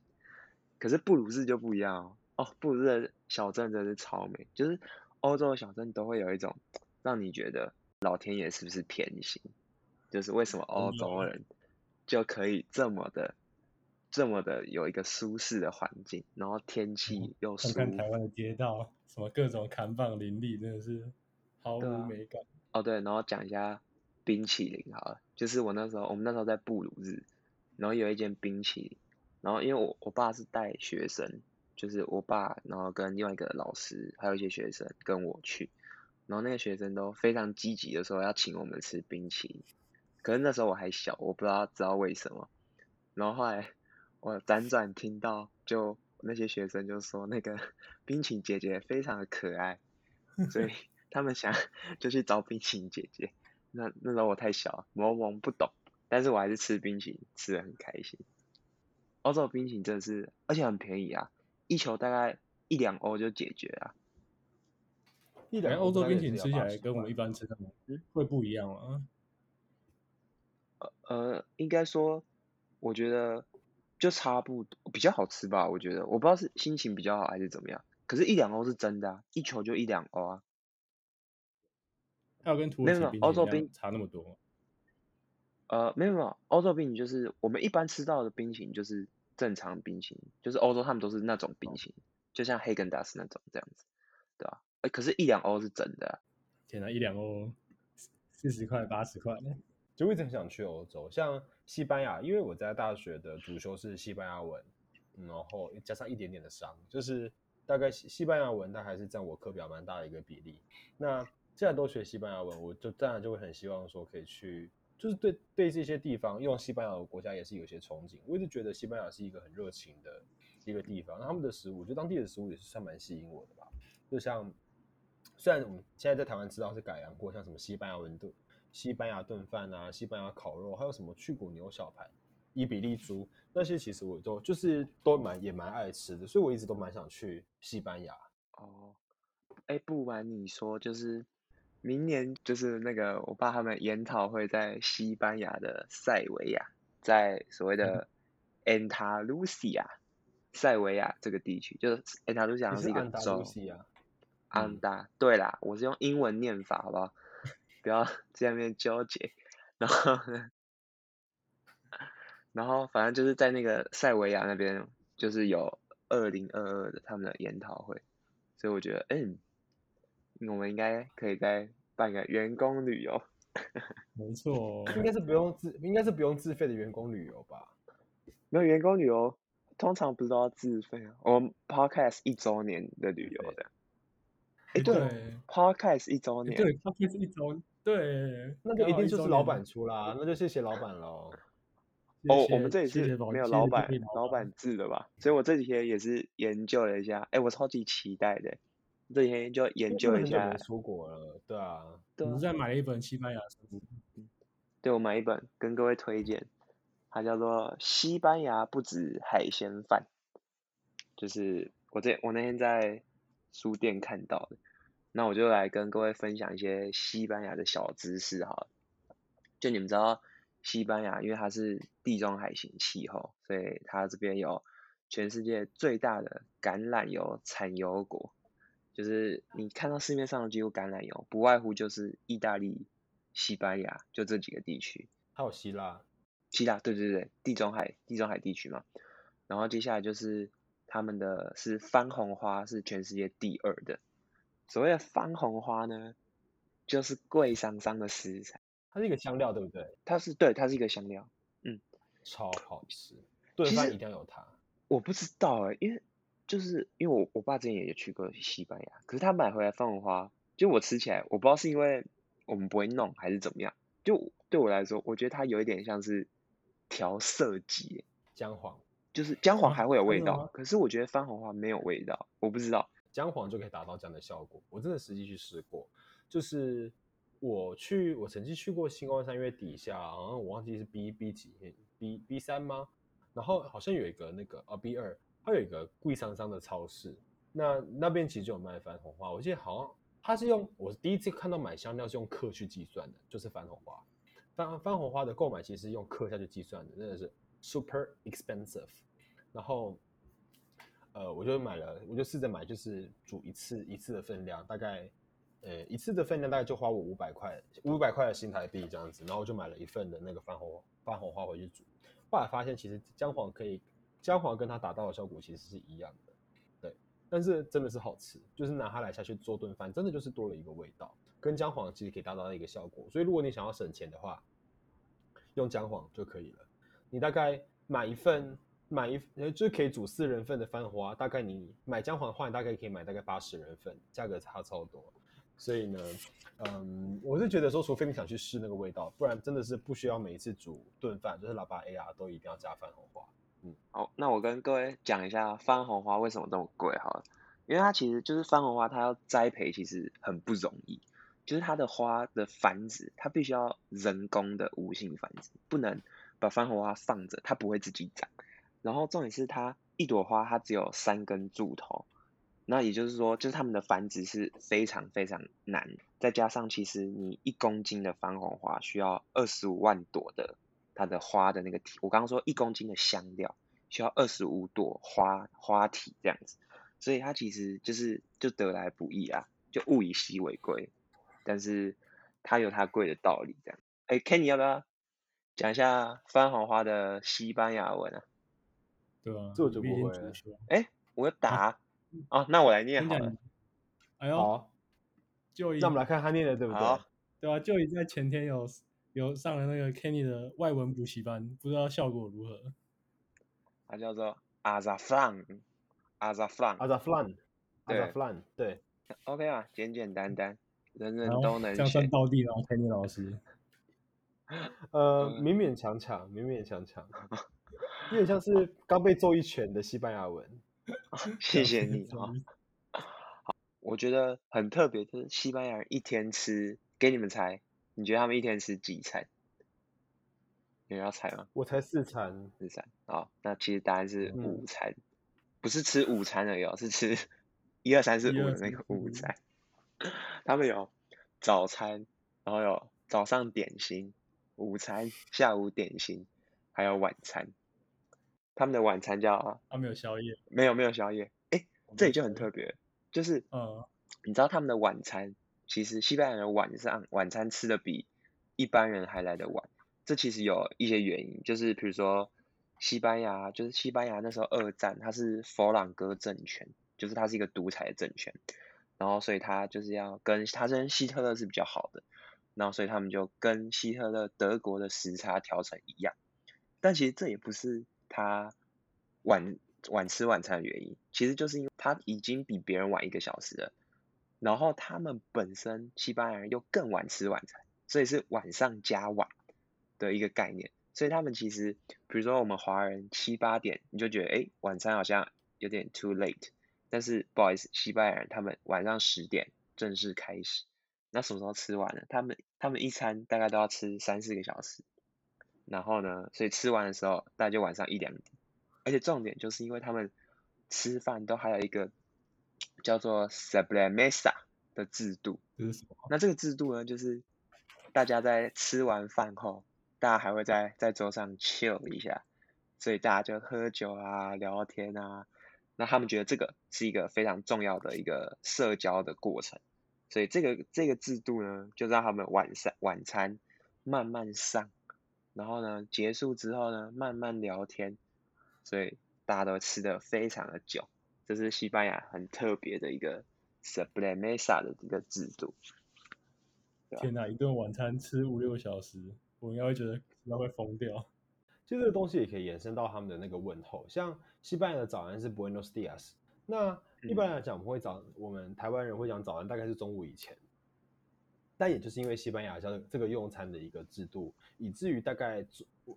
可是布鲁日就不一样哦，哦，布鲁日的小镇真的是超美，就是欧洲的小镇都会有一种让你觉得老天爷是不是偏心？就是为什么欧洲人就可以这么的、这么的有一个舒适的环境，然后天气又舒服
看看台湾的街道，什么各种砍棒林立，真的是毫无美感。
哦，对，然后讲一下冰淇淋好了，就是我那时候我们那时候在布鲁日，然后有一间冰淇淋，然后因为我我爸是带学生，就是我爸，然后跟另外一个老师，还有一些学生跟我去，然后那个学生都非常积极的说要请我们吃冰淇淋，可是那时候我还小，我不知道知道为什么，然后后来我辗转听到，就那些学生就说那个 *laughs* 冰淇淋姐姐非常的可爱，所以 *laughs* 他们想 *laughs* 就去找冰淇淋姐姐。那那时候我太小，懵懵不懂，但是我还是吃冰淇淋，吃的很开心。欧洲的冰淇淋真的是，而且很便宜啊，一球大概一两欧就解决啊。
一两
欧洲冰淇淋
也是要80
吃起来跟我们一般吃的
嗯
会不一样吗。
呃，应该说，我觉得就差不多，比较好吃吧。我觉得，我不知道是心情比较好还是怎么样。可是，一两欧是真的啊，一球就一两欧啊。
还有跟土
没有没有
耳其冰淇淋
欧洲冰
差那么多吗？
呃，没有没有，欧洲冰淇淋就是我们一般吃到的冰淇淋就是正常冰淇淋，就是欧洲他们都是那种冰淇淋，就像黑根达斯那种这样子，对吧、呃，可是，一两欧是真的啊。
天哪，一两欧四十块八十块，
就我一直很想去欧洲，像西班牙，因为我在大学的主修是西班牙文，嗯然后加上一点点的商，就是大概西西班牙文，它还是占我课表蛮大的一个比例。那既然都学西班牙文，我就当然就会很希望说可以去，就是对对这些地方用西班牙的国家也是有些憧憬。我一直觉得西班牙是一个很热情的一个地方，那他们的食物，我觉得当地的食物也是算蛮吸引我的吧。就像虽然我们现在在台湾知道是改良过，像什么西班牙文炖、西班牙炖饭啊、西班牙烤肉，还有什么去骨牛小排、伊比利猪那些，其实我都就是都蛮也蛮爱吃的，所以我一直都蛮想去西班牙。
哦，哎，不瞒你说，就是明年就是那个我爸他们研讨会在西班牙的塞维亚，在所谓的 Andalusia 塞维亚这个地区，就是 Andalusia 是一个
你是安达
州
卢。西亚，
安达，对啦，我是用英文念法，好不好？不要在那边纠结。然后呢，*laughs* 然后反正就是在那个塞维亚那边，就是有二零二二的他们的研讨会，所以我觉得，嗯，我们应该可以再办个员工旅游。*laughs*
没错，
应该是不用自，应该是不用自费的员工旅游吧？
没有员工旅游，通常不是都要自费啊？我们 Podcast 一周年的旅游的，哎，对，Podcast 一周年，
对，他可以是一周，对，
那就一定就是老板出啦，那就谢谢老板喽。*laughs*
哦，我们这里是没有老板老板制的吧？所以我这几天也是研究了一下，哎，我超级期待的，这几天就研究一下
出国了，对啊，
对啊
我们在买了一本西班牙书，
对我买一本跟各位推荐，它叫做《西班牙不止海鲜饭》，就是我这我那天在书店看到的，那我就来跟各位分享一些西班牙的小知识哈。就你们知道西班牙，因为它是地中海型气候，所以它这边有全世界最大的橄榄油产油国，就是你看到市面上的几乎橄榄油，不外乎就是意大利、西班牙，就这几个地区。
还有希腊，
希腊，对对对，地中海地中海地区嘛。然后接下来就是他们的是番红花是全世界第二的。所谓的番红花呢，就是贵桑桑的食材，
它是一个香料，对不对？
它是对，它是一个香料。
嗯超好吃，炖饭一定要有它。
我不知道哎、因为就是因为我我爸之前也去过西班牙，可是他买回来番红花，就我吃起来，我不知道是因为我们不会弄还是怎么样，就对我来说，我觉得它有一点像是调色剂欸，
姜黄，
就是姜黄
啊
还会有味道可是我觉得番红花没有味道，我不知道。
姜黄就可以达到这样的效果。我真的实际去试过，就是我去，我曾经去过星光三月底下，好像我忘记是 B B 几 B B 三吗？然后好像有一个那个啊 B 二，它有一个贵桑桑的超市，那那边其实就有卖番红花，我记得好像它是用我第一次看到买香料是用克去计算的，就是番红花，番番红花的购买其实是用克下去计算的，真的是 super expensive。然后呃，我就买了，我就试着买，就是煮一次一次的分量，大概呃一次的分量大概就花我五百块，五百块的新台币这样子，然后我就买了一份的那个番红番红花回去煮。后来发现其实姜黄可以，姜黄跟它达到的效果其实是一样的，对，但是真的是好吃，就是拿它来下去做顿饭，真的就是多了一个味道，跟姜黄其实可以达到一个效果。所以如果你想要省钱的话，用姜黄就可以了。你大概买一份。买一，就可以煮四人份的番花，大概你买姜黄的话，你大概可以买大概八十人份，价格差超多。所以呢，嗯，我是觉得说，除非你想去试那个味道，不然真的是不需要每一次煮顿饭，就是喇叭 AR 都一定要加番红花。嗯，
好，那我跟各位讲一下番红花为什么这么贵哈，因为它其实就是番红花，它要栽培其实很不容易，就是它的花的繁殖，它必须要人工的无性繁殖，不能把番红花放着，它不会自己长。然后重点是它一朵花它只有三根柱头，那也就是说，就是它们的繁殖是非常非常难。再加上其实你一公斤的番红花需要二十五万朵的它的花的那个体，我刚刚说一公斤的香料需要二十五朵花花体这样子，所以它其实就是就得来不易啊，就物以稀为贵。但是它有它贵的道理这样。哎，Kenny 要不要讲一下番红花的西班牙文啊？
对啊，
这我就不会。
哎，我打啊，那我来念好了。
哎呦，
好，
就
那我们来看他念的对不对？
对啊，就已在前天有有上了那个 Kenny 的外文补习班，不知道效果如何。
它叫做
Azaflan，Azaflan，Azaflan，对。
OK 啊，简简单单，人人都能
这样算到地了，Kenny 老师。*laughs*
呃，勉勉强强，勉勉强强。*laughs* 有点像是刚被揍一拳的西班牙文。*laughs*
谢谢你啊。好，我觉得很特别，就是西班牙人一天吃，给你们猜，你觉得他们一天吃几餐？有人要猜吗？
我猜四餐，
四餐。好，那其实答案是午餐，不是吃午餐而已，是吃一二三四五的那个午餐。他们有早餐，然后有早上点心、午餐、下午点心，还有晚餐。他们的晚餐叫
啊，没有宵夜，
没有没有宵夜，哎，这里就很特别，就是
嗯，
你知道他们的晚餐，其实西班牙人晚上晚餐吃的比一般人还来的晚，这其实有一些原因，就是比如说西班牙，就是西班牙那时候二战，它是佛朗哥政权，就是它是一个独裁的政权，然后所以他就是要跟他跟希特勒是比较好的，然后所以他们就跟希特勒德国的时差调成一样，但其实这也不是。他晚晚吃晚餐的原因，其实就是因为他已经比别人晚一个小时了，然后他们本身西班牙人又更晚吃晚餐，所以是晚上加晚的一个概念。所以他们其实，比如说我们华人七八点你就觉得，哎，晚餐好像有点 too late，但是不好意思，西班牙人他们晚上十点正式开始，那什么时候吃完了？他们他们一餐大概都要吃三四个小时。然后呢，所以吃完的时候，大概就晚上一两点。而且重点就是因为他们吃饭都还有一个叫做 s a b l e mesa 的制度。
这是什么？
那这个制度呢，就是大家在吃完饭后，大家还会在在桌上 chill 一下，所以大家就喝酒啊、聊天啊。那他们觉得这个是一个非常重要的一个社交的过程，所以这个这个制度呢，就让他们晚上晚餐慢慢上。然后呢，结束之后呢，慢慢聊天，所以大家都吃的非常的久。这是西班牙很特别的一个 s u b l e m e s a 的一个制度。
天哪，一顿晚餐吃五六个小时，我应该会觉得应该会疯掉。
其实这个东西也可以延伸到他们的那个问候，像西班牙的早安是 Buenos dias，那一般来讲我们会早，我们台湾人会讲早安，大概是中午以前。但也就是因为西班牙像这个用餐的一个制度，以至于大概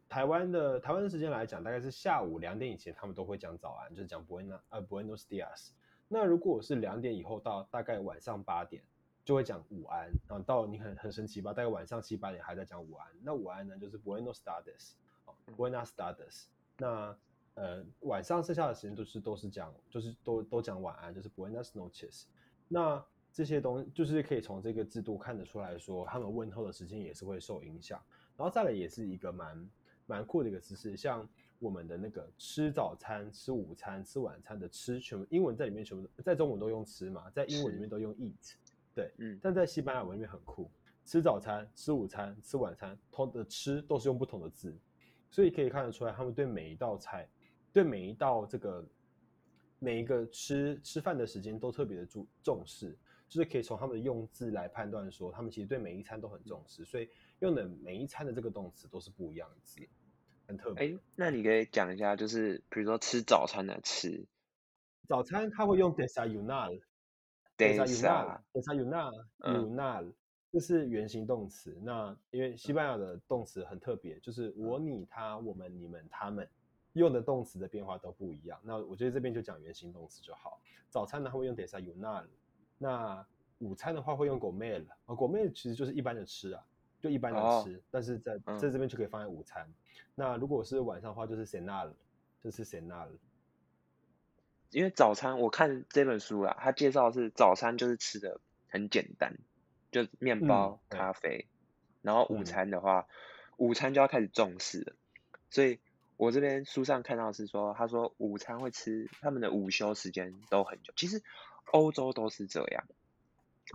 台湾的台湾的时间来讲，大概是下午两点以前，他们都会讲早安，就是讲 buenas，呃，buenos dias。那如果是两点以后到大概晚上八点，就会讲午安。然后到你很很神奇吧，大概晚上七八点还在讲午安。那午安呢，就是 Buenos tardes，Buenos tardes。那呃晚上剩下的时间都是都是讲就是都都讲晚安，就是 Buenas noches。那这些东西就是可以从这个制度看得出来说，他们问候的时间也是会受影响。然后再来也是一个蛮蛮酷的一个姿势，像我们的那个吃早餐、吃午餐、吃晚餐的吃，全部英文在里面全部在中文都用吃嘛，在英文里面都用 eat，对，
嗯。
但在西班牙文里面很酷，吃早餐、吃午餐、吃晚餐，通的吃都是用不同的字，所以可以看得出来，他们对每一道菜，对每一道这个每一个吃吃饭的时间都特别的注重视，就是可以从他们的用字来判断说，他们其实对每一餐都很重视，所以用的每一餐的这个动词都是不一样的字，很特别。
哎，那你可以讲一下，就是比如说吃早餐的吃
早餐他会用 desayunar。，desa，desayunar，
嗯
desayunar，这是原形动词。那因为西班牙的动词很特别，就是我、你、他、我们、你们、他们用的动词的变化都不一样。那我觉得这边就讲原形动词就好。早餐呢，他会用 desayunar，那午餐的话会用 comer，啊，comer 其实就是一般的吃啊，就一般的
哦
吃，但是在
嗯
在这边就可以放在午餐。那如果是晚上的话，就是 cenar，就是 cenar。
因为早餐我看这本书啊，它介绍的是早餐就是吃的很简单，就面包、
对
咖啡，然后午
嗯
餐的话，午餐就要开始重视了。所以我这边书上看到是说，他说午餐会吃，他们的午休时间都很久。其实欧洲都是这样，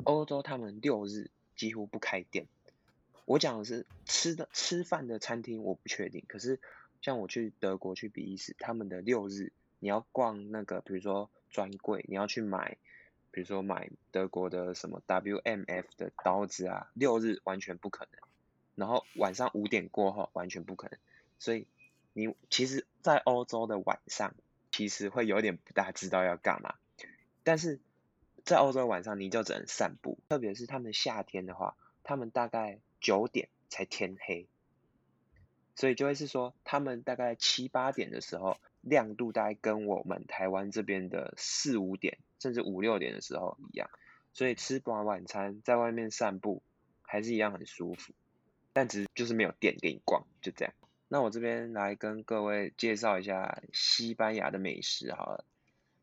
欧洲他们六日几乎不开店。我讲的是吃的吃饭的餐厅，我不确定。可是像我去德国去比利时，他们的六日你要逛那个，比如说专柜，你要去买，比如说买德国的什么 WMF 的刀子啊，六日完全不可能。然后晚上五点过后完全不可能。所以你其实，在欧洲的晚上，其实会有点不大知道要干嘛。但是在欧洲晚上，你就只能散步，特别是他们夏天的话，他们大概九点才天黑，所以就会是说，他们大概七八点的时候，亮度大概跟我们台湾这边的四五点甚至五六点的时候一样，所以吃完晚餐在外面散步还是一样很舒服，但只是就是没有店给你逛，就这样。那我这边来跟各位介绍一下西班牙的美食好了。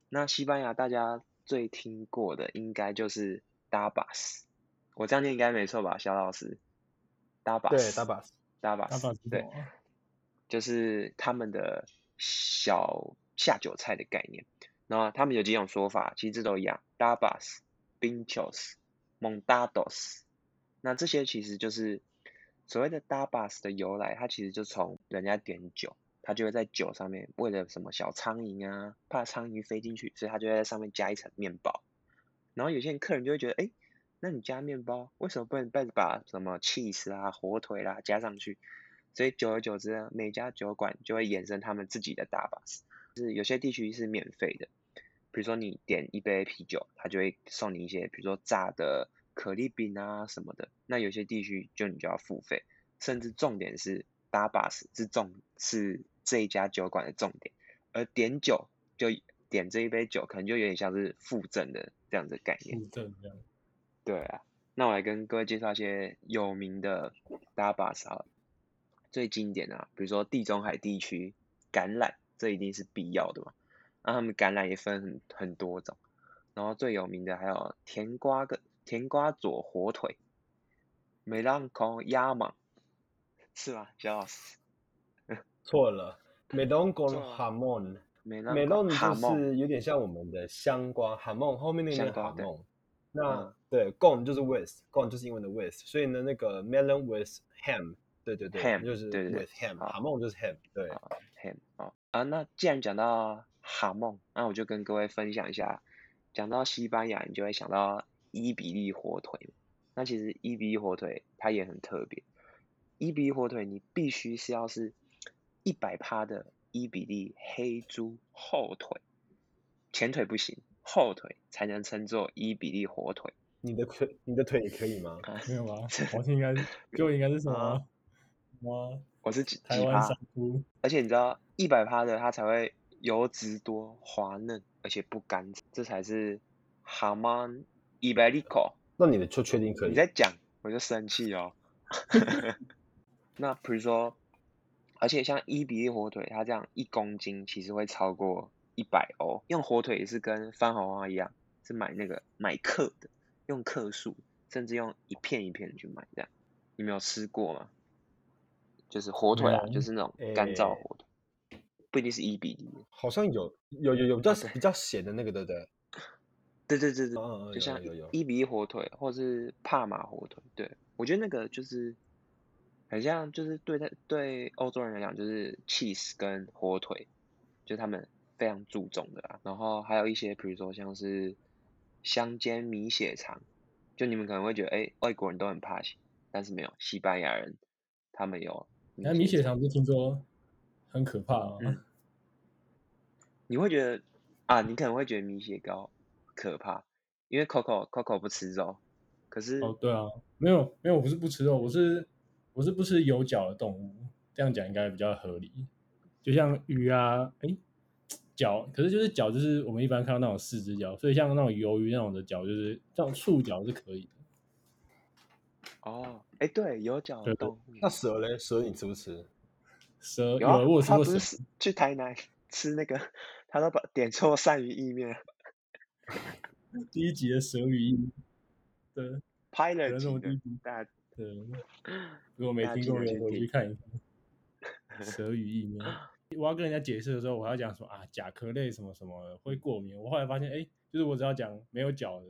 那西班牙大家最听过的应该就是 Dabas，我这样念应该没错吧，肖老师？Dabas
对，tabas。
tapas，
大把知
对
道，啊。
就是他们的小下酒菜的概念。然后他们有几种说法，其实这都一样，tapas、pinchos、montados。那这些其实就是所谓的 Dabas 的由来，它其实就从人家点酒，他就会在酒上面为了什么小苍蝇啊，怕苍蝇飞进去，所以他就会在上面加一层面包。然后有些人客人就会觉得，哎，那你加面包，为什么不能再把什么 cheese 啊、火腿啦、加上去？所以久而久之啊，每家酒馆就会衍生他们自己的 tapas，就是有些地区是免费的，比如说你点一杯啤酒，他就会送你一些，比如说炸的可丽饼啊什么的。那有些地区就你就要付费，甚至重点是 tapas 是重是这一家酒馆的重点，而点酒就点这一杯酒，可能就有点像是附赠的这样子的概念。
附赠这样。
对啊，那我来跟各位介绍一些有名的 tapas 好了。最经典的、啊，比如说地中海地区橄榄，这一定是必要的嘛。那他们橄榄也分很很多种，然后最有名的还有甜瓜跟甜瓜佐火腿，梅朗孔鸭蟒，是吗？焦老师？
错了，melon con
错了
hamon。
梅朗
melon 就是有点像我们的香瓜 hamon，后面那个
香瓜对
念 hamon。那
嗯
对 gon 就是 with，gon 就是英文的 with，所以呢，那个 melon with ham，对对对
Ham，
就是
对对对
with ham，
好
hamon 就是 ham，对。
啊 ham 啊啊，那既然讲到哈梦，那我就跟各位分享一下，讲到西班牙，你就会想到伊比利火腿。那其实伊比利火腿它也很特别，伊比利火腿你必须是要是一百趴的伊比利黑猪后腿，前腿不行，后腿才能称作伊比利火腿。
你的腿，你的腿也可以吗？
没有吧？我听应该是，*laughs* 就应该是什么
啊
什么
我是几
台湾山猪，
而且你知道一百趴的它才会油脂多、滑嫩，而且不干，这才是蛤蟆伊百利口。
那你的就确定可以？
你在讲我就生气哦。*laughs* 那比如说而且像伊比利火腿，它这样一公斤其实会超过一百欧。用火腿也是跟番红花一样，是买那个买克的，用克数，甚至用一片一片的去买这样。你没有吃过吗？就是火腿啊，就是那种干燥火腿，不一定是伊比利。
好像有有有有比较
啊
比较咸的那个，对不对？
对对对对，就像
有有。
伊比利火腿或是帕玛火腿，对我觉得那个就是很像，就是对他对欧洲人来讲，就是 cheese 跟火腿，就是他们非常注重的啦。然后还有一些，比如说像是香煎米血肠，就你们可能会觉得，哎，外国人都很怕血，但是没有，西班牙人他们有
那米血肠不是听说很可怕吗？
嗯你会觉得啊，你可能会觉得米血糕可怕，因为 Coco Coco 不吃肉，可是
哦，对啊，没有没有，我不是不吃肉，我是我是不吃有脚的动物，这样讲应该比较合理。就像鱼啊，哎，脚，可是就是脚，就是我们一般看到那种四只脚，所以像那种鱿鱼那种的脚，就是这种触角是可以的。
哦，哎，对，有脚
对对
的动物
那蛇嘞？蛇你吃不吃？
蛇
有啊
我有吃过蛇
他不是，去台南 *laughs* 吃那个，他都把点错鳝鱼意面 *laughs*
第一集的蛇语音，对，
拍了
可能是
几个
我第一集，
大
如果没听过的，
记得去
看一下。*laughs* 蛇语意面，我要跟人家解释的时候，我还要讲说啊，甲壳类什么什么的会过敏。我后来发现，哎，就是我只要讲没有脚的，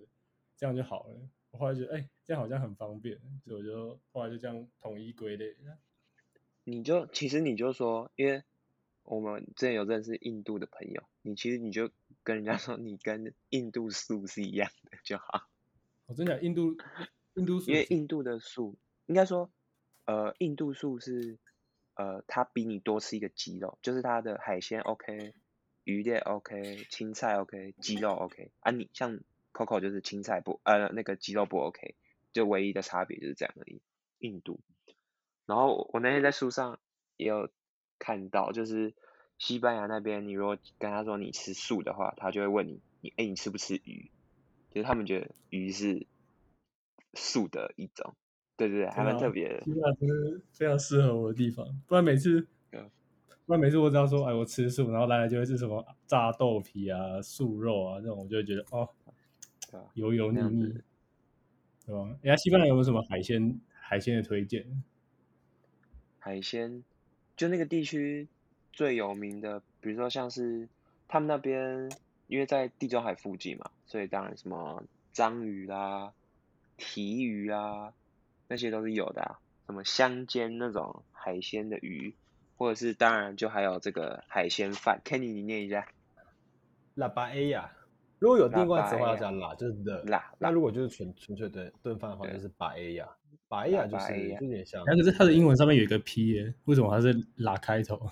这样就好了。我后来觉得，哎，这样好像很方便，所以我就后来就这样统一归类。
你就其实你就说，因为我们之前有认识印度的朋友，你其实你就跟人家说你跟印度树是一样的就好，
我真的印度印度
因为印度的素应该说，呃，印度素是呃，它比你多吃一个鸡肉，就是它的海鲜 OK，鱼类 OK，青菜 OK，鸡肉 OK 啊，你像 Coco 就是青菜不呃那个鸡肉不 OK，就唯一的差别就是这样而已。印度，然后我我那天在书上也有看到，就是西班牙那边，你如果跟他说你吃素的话，他就会问你，你哎、你吃不吃鱼？就是他们觉得鱼是素的一种，对对对，还蛮特别的。
西班牙真是非常适合我的地方，不然每次
嗯，
不然每次我只要说哎我吃素，然后来了就会是什么炸豆皮啊、素肉啊这种，我就会觉得哦油油腻腻对吧？人家西班牙有没有什么海鲜海鲜的推荐？
海鲜，就那个地区最有名的，比如说像是他们那边，因为在地中海附近嘛，所以当然什么章鱼啦、提鱼啊，那些都是有的啊。什么香煎那种海鲜的鱼，或者是当然就还有这个海鲜饭。Kenny，你念一下，
喇巴 A 呀，如果有定冠词的话要加喇，就是的。
辣辣
那如果就是纯纯粹的炖饭的话，就是把 A 呀，把 A 呀就是
呀
就有点像
但可是它的英文上面有一个 P 耶，为什么它是喇开头？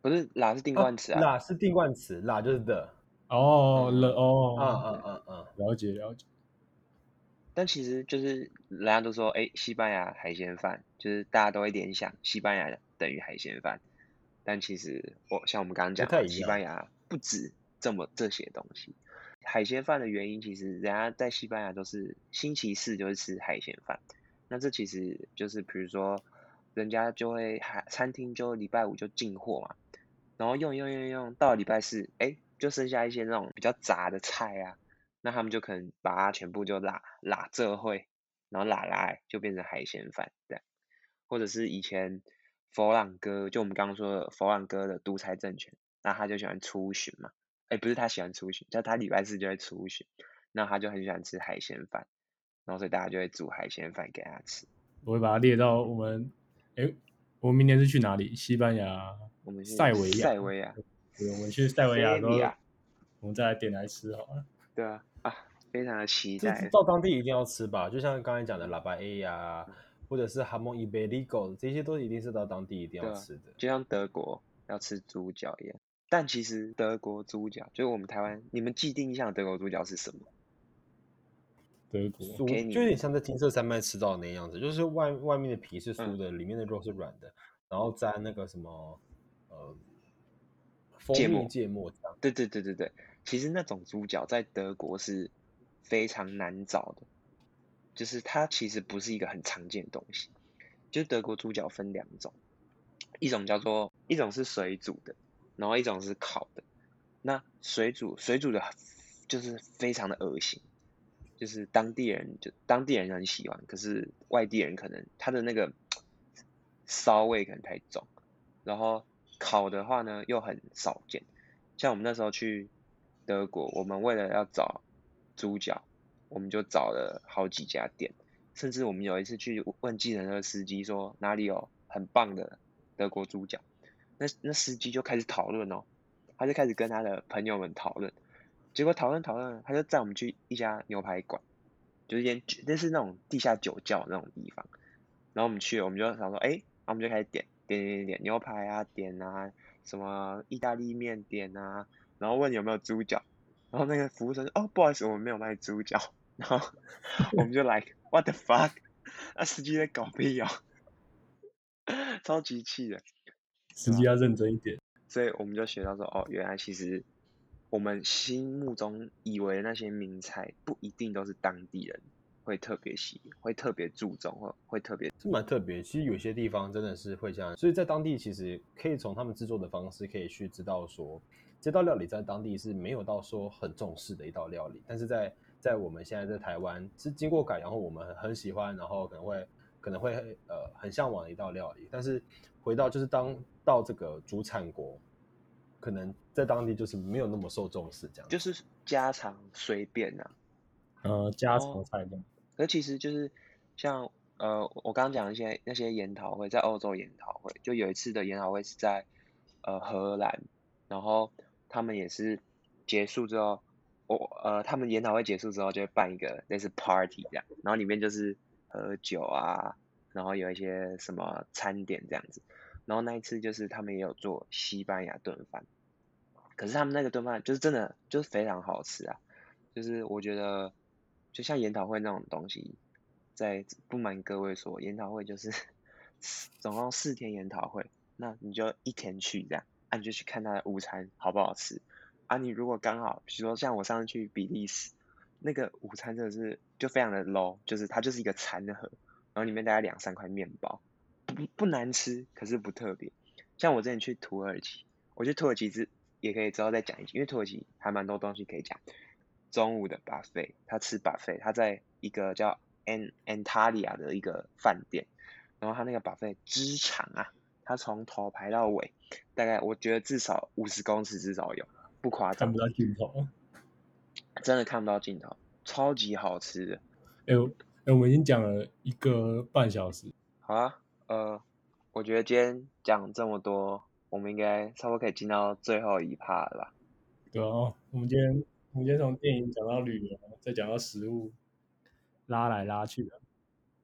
不是喇是定
哦
冠词啊。
喇是定冠词，喇就是的。
哦
嗯
了哦，
嗯嗯嗯嗯，
了解了解。
但其实就是人家都说，哎，西班牙海鲜饭，就是大家都会联想西班牙等于海鲜饭，但其实我像我们刚刚讲西班牙不止这么这些东西。海鲜饭的原因，其实人家在西班牙都是星期四就是吃海鲜饭，那这其实就是比如说人家就会海餐厅就礼拜五就进货嘛，然后用用用用到礼拜四，哎，就剩下一些那种比较杂的菜啊，那他们就可能把它全部就拉拉这会，然后拉来就变成海鲜饭这样，或者是以前佛朗哥，就我们刚刚说的佛朗哥的独裁政权，那他就喜欢出巡嘛，哎，不是他喜欢出巡，叫他礼拜四就会出巡，那他就很喜欢吃海鲜饭，然后所以大家就会煮海鲜饭给他吃。
我会把它列到我们，哎，我们明年是去哪里？西班牙、
我们是
塞维亚。
塞维亚，
对，我们去塞维亚我们再来点来吃好了。
对啊，啊，非常的期待。
到当地一定要吃吧，就像刚才讲的喇叭 A 呀，或者是哈蒙伊贝利狗，这些都一定是到当地一定要吃的。
就像德国要吃猪脚一样。但其实德国猪脚，就是我们台湾，你们既定印象的德国猪脚是什么？
德国
酥
给你
就有点像在金色山脉吃到的那样子，就是外外面的皮是酥
嗯
的，里面的肉是软的，然后沾那个什么呃蜂
芥末
蜜芥末这样。
对对对对对，其实那种猪脚在德国是非常难找的，就是它其实不是一个很常见的东西。就德国猪脚分两种，一种叫做一种是水煮的，然后一种是烤的。那水煮水煮的，就是非常的恶心，就是当地人就当地人很喜欢，可是外地人可能他的那个骚味可能太重。然后烤的话呢又很少见，像我们那时候去德国，我们为了要找猪脚，我们就找了好几家店，甚至我们有一次去问计程车司机说哪里有很棒的德国猪脚，那那司机就开始讨论哦，他就开始跟他的朋友们讨论，结果讨论讨论，他就载我们去一家牛排馆，就是间那是那种地下酒窖那种地方，然后我们去，我们就想说，哎，那我们就开始点点点点点牛排啊，点啊什么意大利面点啊，然后问有没有猪脚，然后那个服务生说，哦不好意思，我们没有卖猪脚，然后 *laughs* 我们就 like what the fuck，那司机在搞屁哦，*laughs* 超级气的。
司机要认真一点。
所以我们就学到说，哦，原来其实我们心目中以为的那些名菜，不一定都是当地人会特别喜、会特别注重或会特别。
是蛮特别。其实有些地方真的是会这样，所以在当地其实可以从他们制作的方式，可以去知道说，这道料理在当地是没有到说很重视的一道料理，但是在在我们现在在台湾是经过改良后，我们很喜欢，然后可能会可能会呃很向往的一道料理，但是。回到就是当到这个主产国，可能在当地就是没有那么受重视，这样
就是家常随便呐，
呃，家常菜这样。
可其实就是像呃，我刚刚讲一些那些研讨会，在欧洲研讨会，就有一次的研讨会是在呃荷兰，然后他们也是结束之后，我呃他们研讨会结束之后就会办一个类似 party 这样，然后里面就是喝酒啊，然后有一些什么餐点这样子。然后那一次就是他们也有做西班牙炖饭，可是他们那个炖饭就是真的就是非常好吃啊，就是我觉得就像研讨会那种东西，在不瞒各位说，研讨会就是 *laughs* 总共四天研讨会，那你就一天去这样，啊你就去看他的午餐好不好吃，啊你如果刚好，比如说像我上次去比利时，那个午餐真的是就非常的 low，就是它就是一个餐盒，然后里面大概两三块面包。不不难吃，可是不特别。像我之前去土耳其，我觉得土耳其是也可以之后再讲一集，因为土耳其还蛮多东西可以讲。中午的 buffet，他吃 buffet，他在一个叫 An Antalya 的一个饭店，然后他那个 buffet 之长啊，他从头排到尾，大概我觉得至少五十公尺至少有，不夸张。
看不到尽头。*laughs*
真的看不到尽头，超级好吃的。
哎哎，我们已经讲了一个半小时。
好啊。呃，我觉得今天讲这么多，我们应该差不多可以进到最后一趴了吧？
对啊，我们今天我们今天从电影讲到旅游，再讲到食物，拉来拉去的，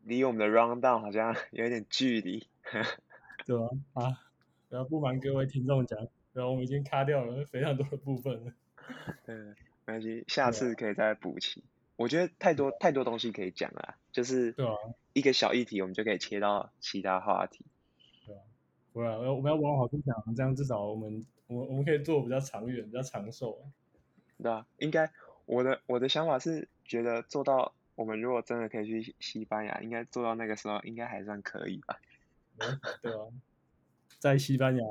离我们的 round down 好像 *laughs* 有点距离，
对吧？啊，然后不瞒各位听众讲，然后我们已经卡掉了非常多的部分了。*laughs*
嗯，没关系，下次可以再补齐。我觉得太多太多东西可以讲了，就是
对啊。
一个小议题，我们就可以切到其他话题。
对啊，不然我们要往好处想，这样至少我们我我们可以做比较长远、比较长寿。
对啊，应该我的我的想法是觉得做到，我们如果真的可以去西班牙，应该做到那个时候，应该还算可以吧？
对啊，在西班牙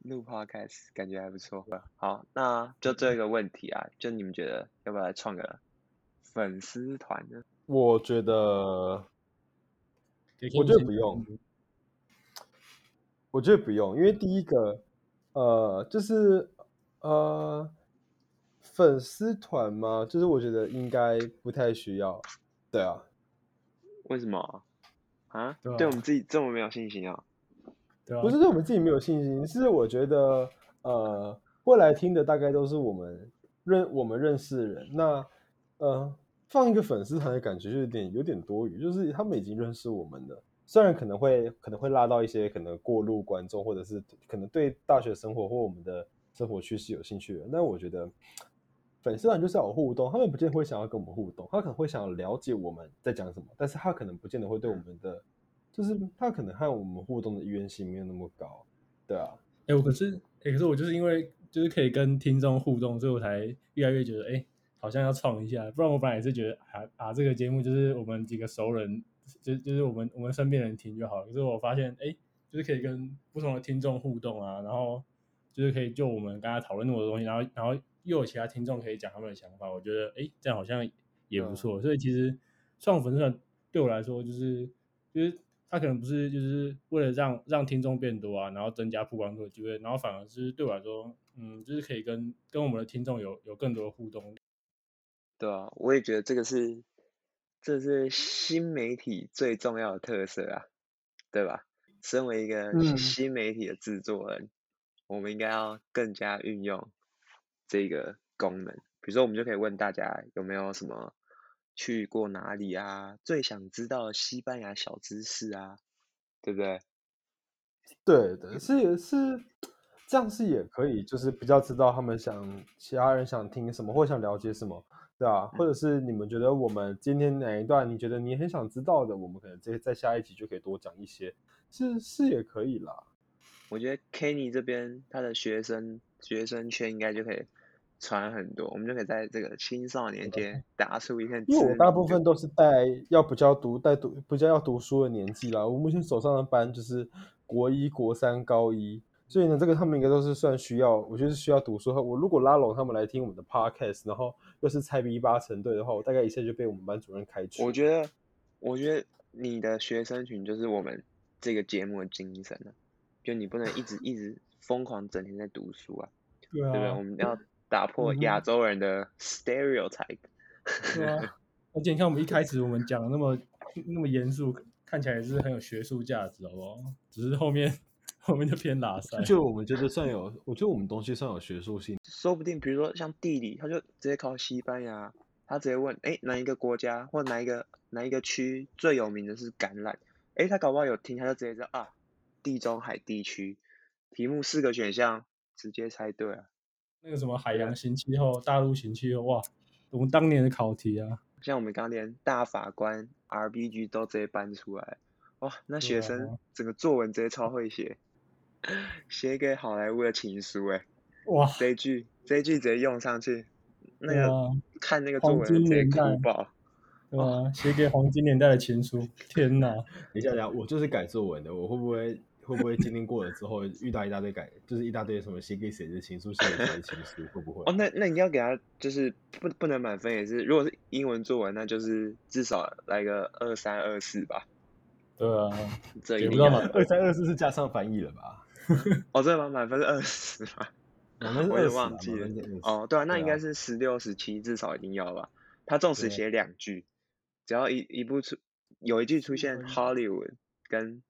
录 podcast 感觉还不错。好，那就最后一个问题啊，就你们觉得要不要来创个粉丝团呢？
我觉得。我觉得不用，我觉得不用，因为第一个，呃，就是呃，粉丝团嘛，就是我觉得应该不太需要，对啊。
为什么啊？对我们自己这么没有信心啊？
不是对我们自己没有信心，是我觉得，呃，过来听的大概都是我们认我们认识的人，那，呃。放一个粉丝团的感觉就有点有点多余，就是他们已经认识我们了，虽然可能会可能会拉到一些可能过路观众，或者是可能对大学生活或我们的生活趋势有兴趣的，但我觉得粉丝团就是要有互动，他们不见得会想要跟我们互动，他可能会想要了解我们在讲什么，但是他可能不见得会对我们的，就是他可能和我们互动的意愿性没有那么高，对啊。
哎，我可是哎，可是我就是因为就是可以跟听众互动，所以我才越来越觉得哎。好像要创一下，不然我本来也是觉得啊啊，这个节目就是我们几个熟人，就就是我们我们身边人听就好了。可是我发现，哎，就是可以跟不同的听众互动啊，然后就是可以就我们刚才讨论那么多东西，然后然后又有其他听众可以讲他们的想法，我觉得哎，这样好像也不错。所以其实创粉丝团对我来说，就是就是他可能不是就是为了让让听众变多啊，然后增加曝光度的机会，然后反而是对我来说，嗯，就是可以跟跟我们的听众有有更多的互动。
对啊，我也觉得这个是这是新媒体最重要的特色啊，对吧？身为一个
嗯
新媒体的制作人，我们应该要更加运用这个功能。比如说，我们就可以问大家有没有什么去过哪里啊，最想知道的西班牙小知识啊，对不对？
对的，是也是这样是也可以，就是比较知道他们想其他人想听什么或想了解什么，对吧、或者是你们觉得我们今天哪一段你觉得你很想知道的，我们可能在在下一集就可以多讲一些，是是也可以啦。
我觉得 Kenny 这边他的学生学生圈应该就可以传很多，我们就可以在这个青少年间打出一片
因为我大部分都是带要比较读带读比较要读书的年纪啦，我目前手上的班就是国一、国三、高一，所以呢，这个他们应该都是算需要，我觉得是需要读书。我如果拉拢他们来听我们的 podcast，然后又是猜 B 八成对的话，我大概一下就被我们班主任开除。
我觉得，我觉得你的学生群就是我们这个节目的精神啊，就你不能一直一直疯狂整天在读书啊，
对
对不对？
啊
我，们要打破亚洲人的 stereotype。
对啊。而且你看，我们一开始我们讲的那么那么严肃，看起来也是很有学术价值，好不好？只是后面后面就偏拉塞。
就我们觉得算有，我觉得我们东西算有学术性。
说不定比如说像地理，他就直接考西班牙，他直接问，哎，哪一个国家或哪一个哪一个区最有名的是橄榄？哎，他搞不好有听，他就直接知道啊，地中海地区。题目四个选项，直接猜对啊。
那个什么海洋型气候、大陆型气候，哇，我们当年的考题啊，
像我们刚刚连大法官 RBG 都直接搬出来，哇，那学生整个作文直接超会写，写给好莱坞的情书哎，
哇，
这一句这一句直接用上去，那个
啊，
看那个作文的直接
金年代
哭爆。
对啊，写给黄金年代的情书，天哪！
等一下，等一下，我就是改作文的，我会不会会不会今天过了之后遇到一大堆改，就是一大堆什么写给谁的情书，写给谁的情书，会不会？
哦，那那你要给他就是不不能满分也是，如果是英文作文，那就是至少来个二三二四吧，
对啊，
这一
二三二四是加上翻译了吧？*laughs*
哦，真的吗？满分是二十吗？*laughs*
我们是
我也
20啦
忘记了
我们是20
哦，对啊，那应该是十六、十七，至少一定要吧。他纵使
对
写两句，只要一一部出有一句出现 Hollywood 跟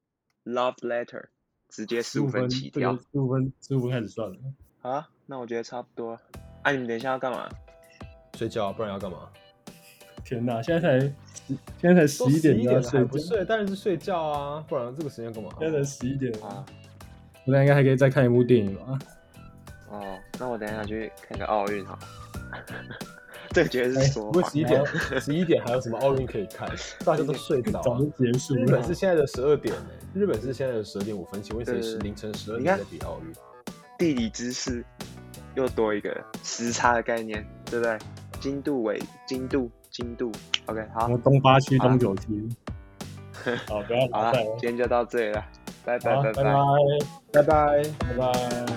Love Letter，直接十五
分
起跳
这个。十五分，十五分开始算了。
好啊，那我觉得差不多。啊，你们等一下要干嘛？
睡觉啊，不然要干嘛？
天哪，现在才现在才十一点
11
就要睡觉
了还不，睡，当然是睡觉啊，不然这个时间干嘛？
现在才十一点
啊，
我等下应该还可以再看一部电影吧？
哦，那我等一下去看个奥运好了。这个绝对
哎
是说谎
不过十。一点，*laughs* 十一点还有什么奥运可以看？大家都睡着
早就
了。
结束
日本。是现在的十二点呢，日本是现在的十二点五分，请问谁是凌晨十二点在比奥运？
地理知识又多一个时差的概念，对不对？经度为经度，经度。OK，好
东八区、
好
东九区？*laughs* 好，不要
好了
打赛了，
今天就到这里了，拜拜
拜拜，
拜拜。
拜拜。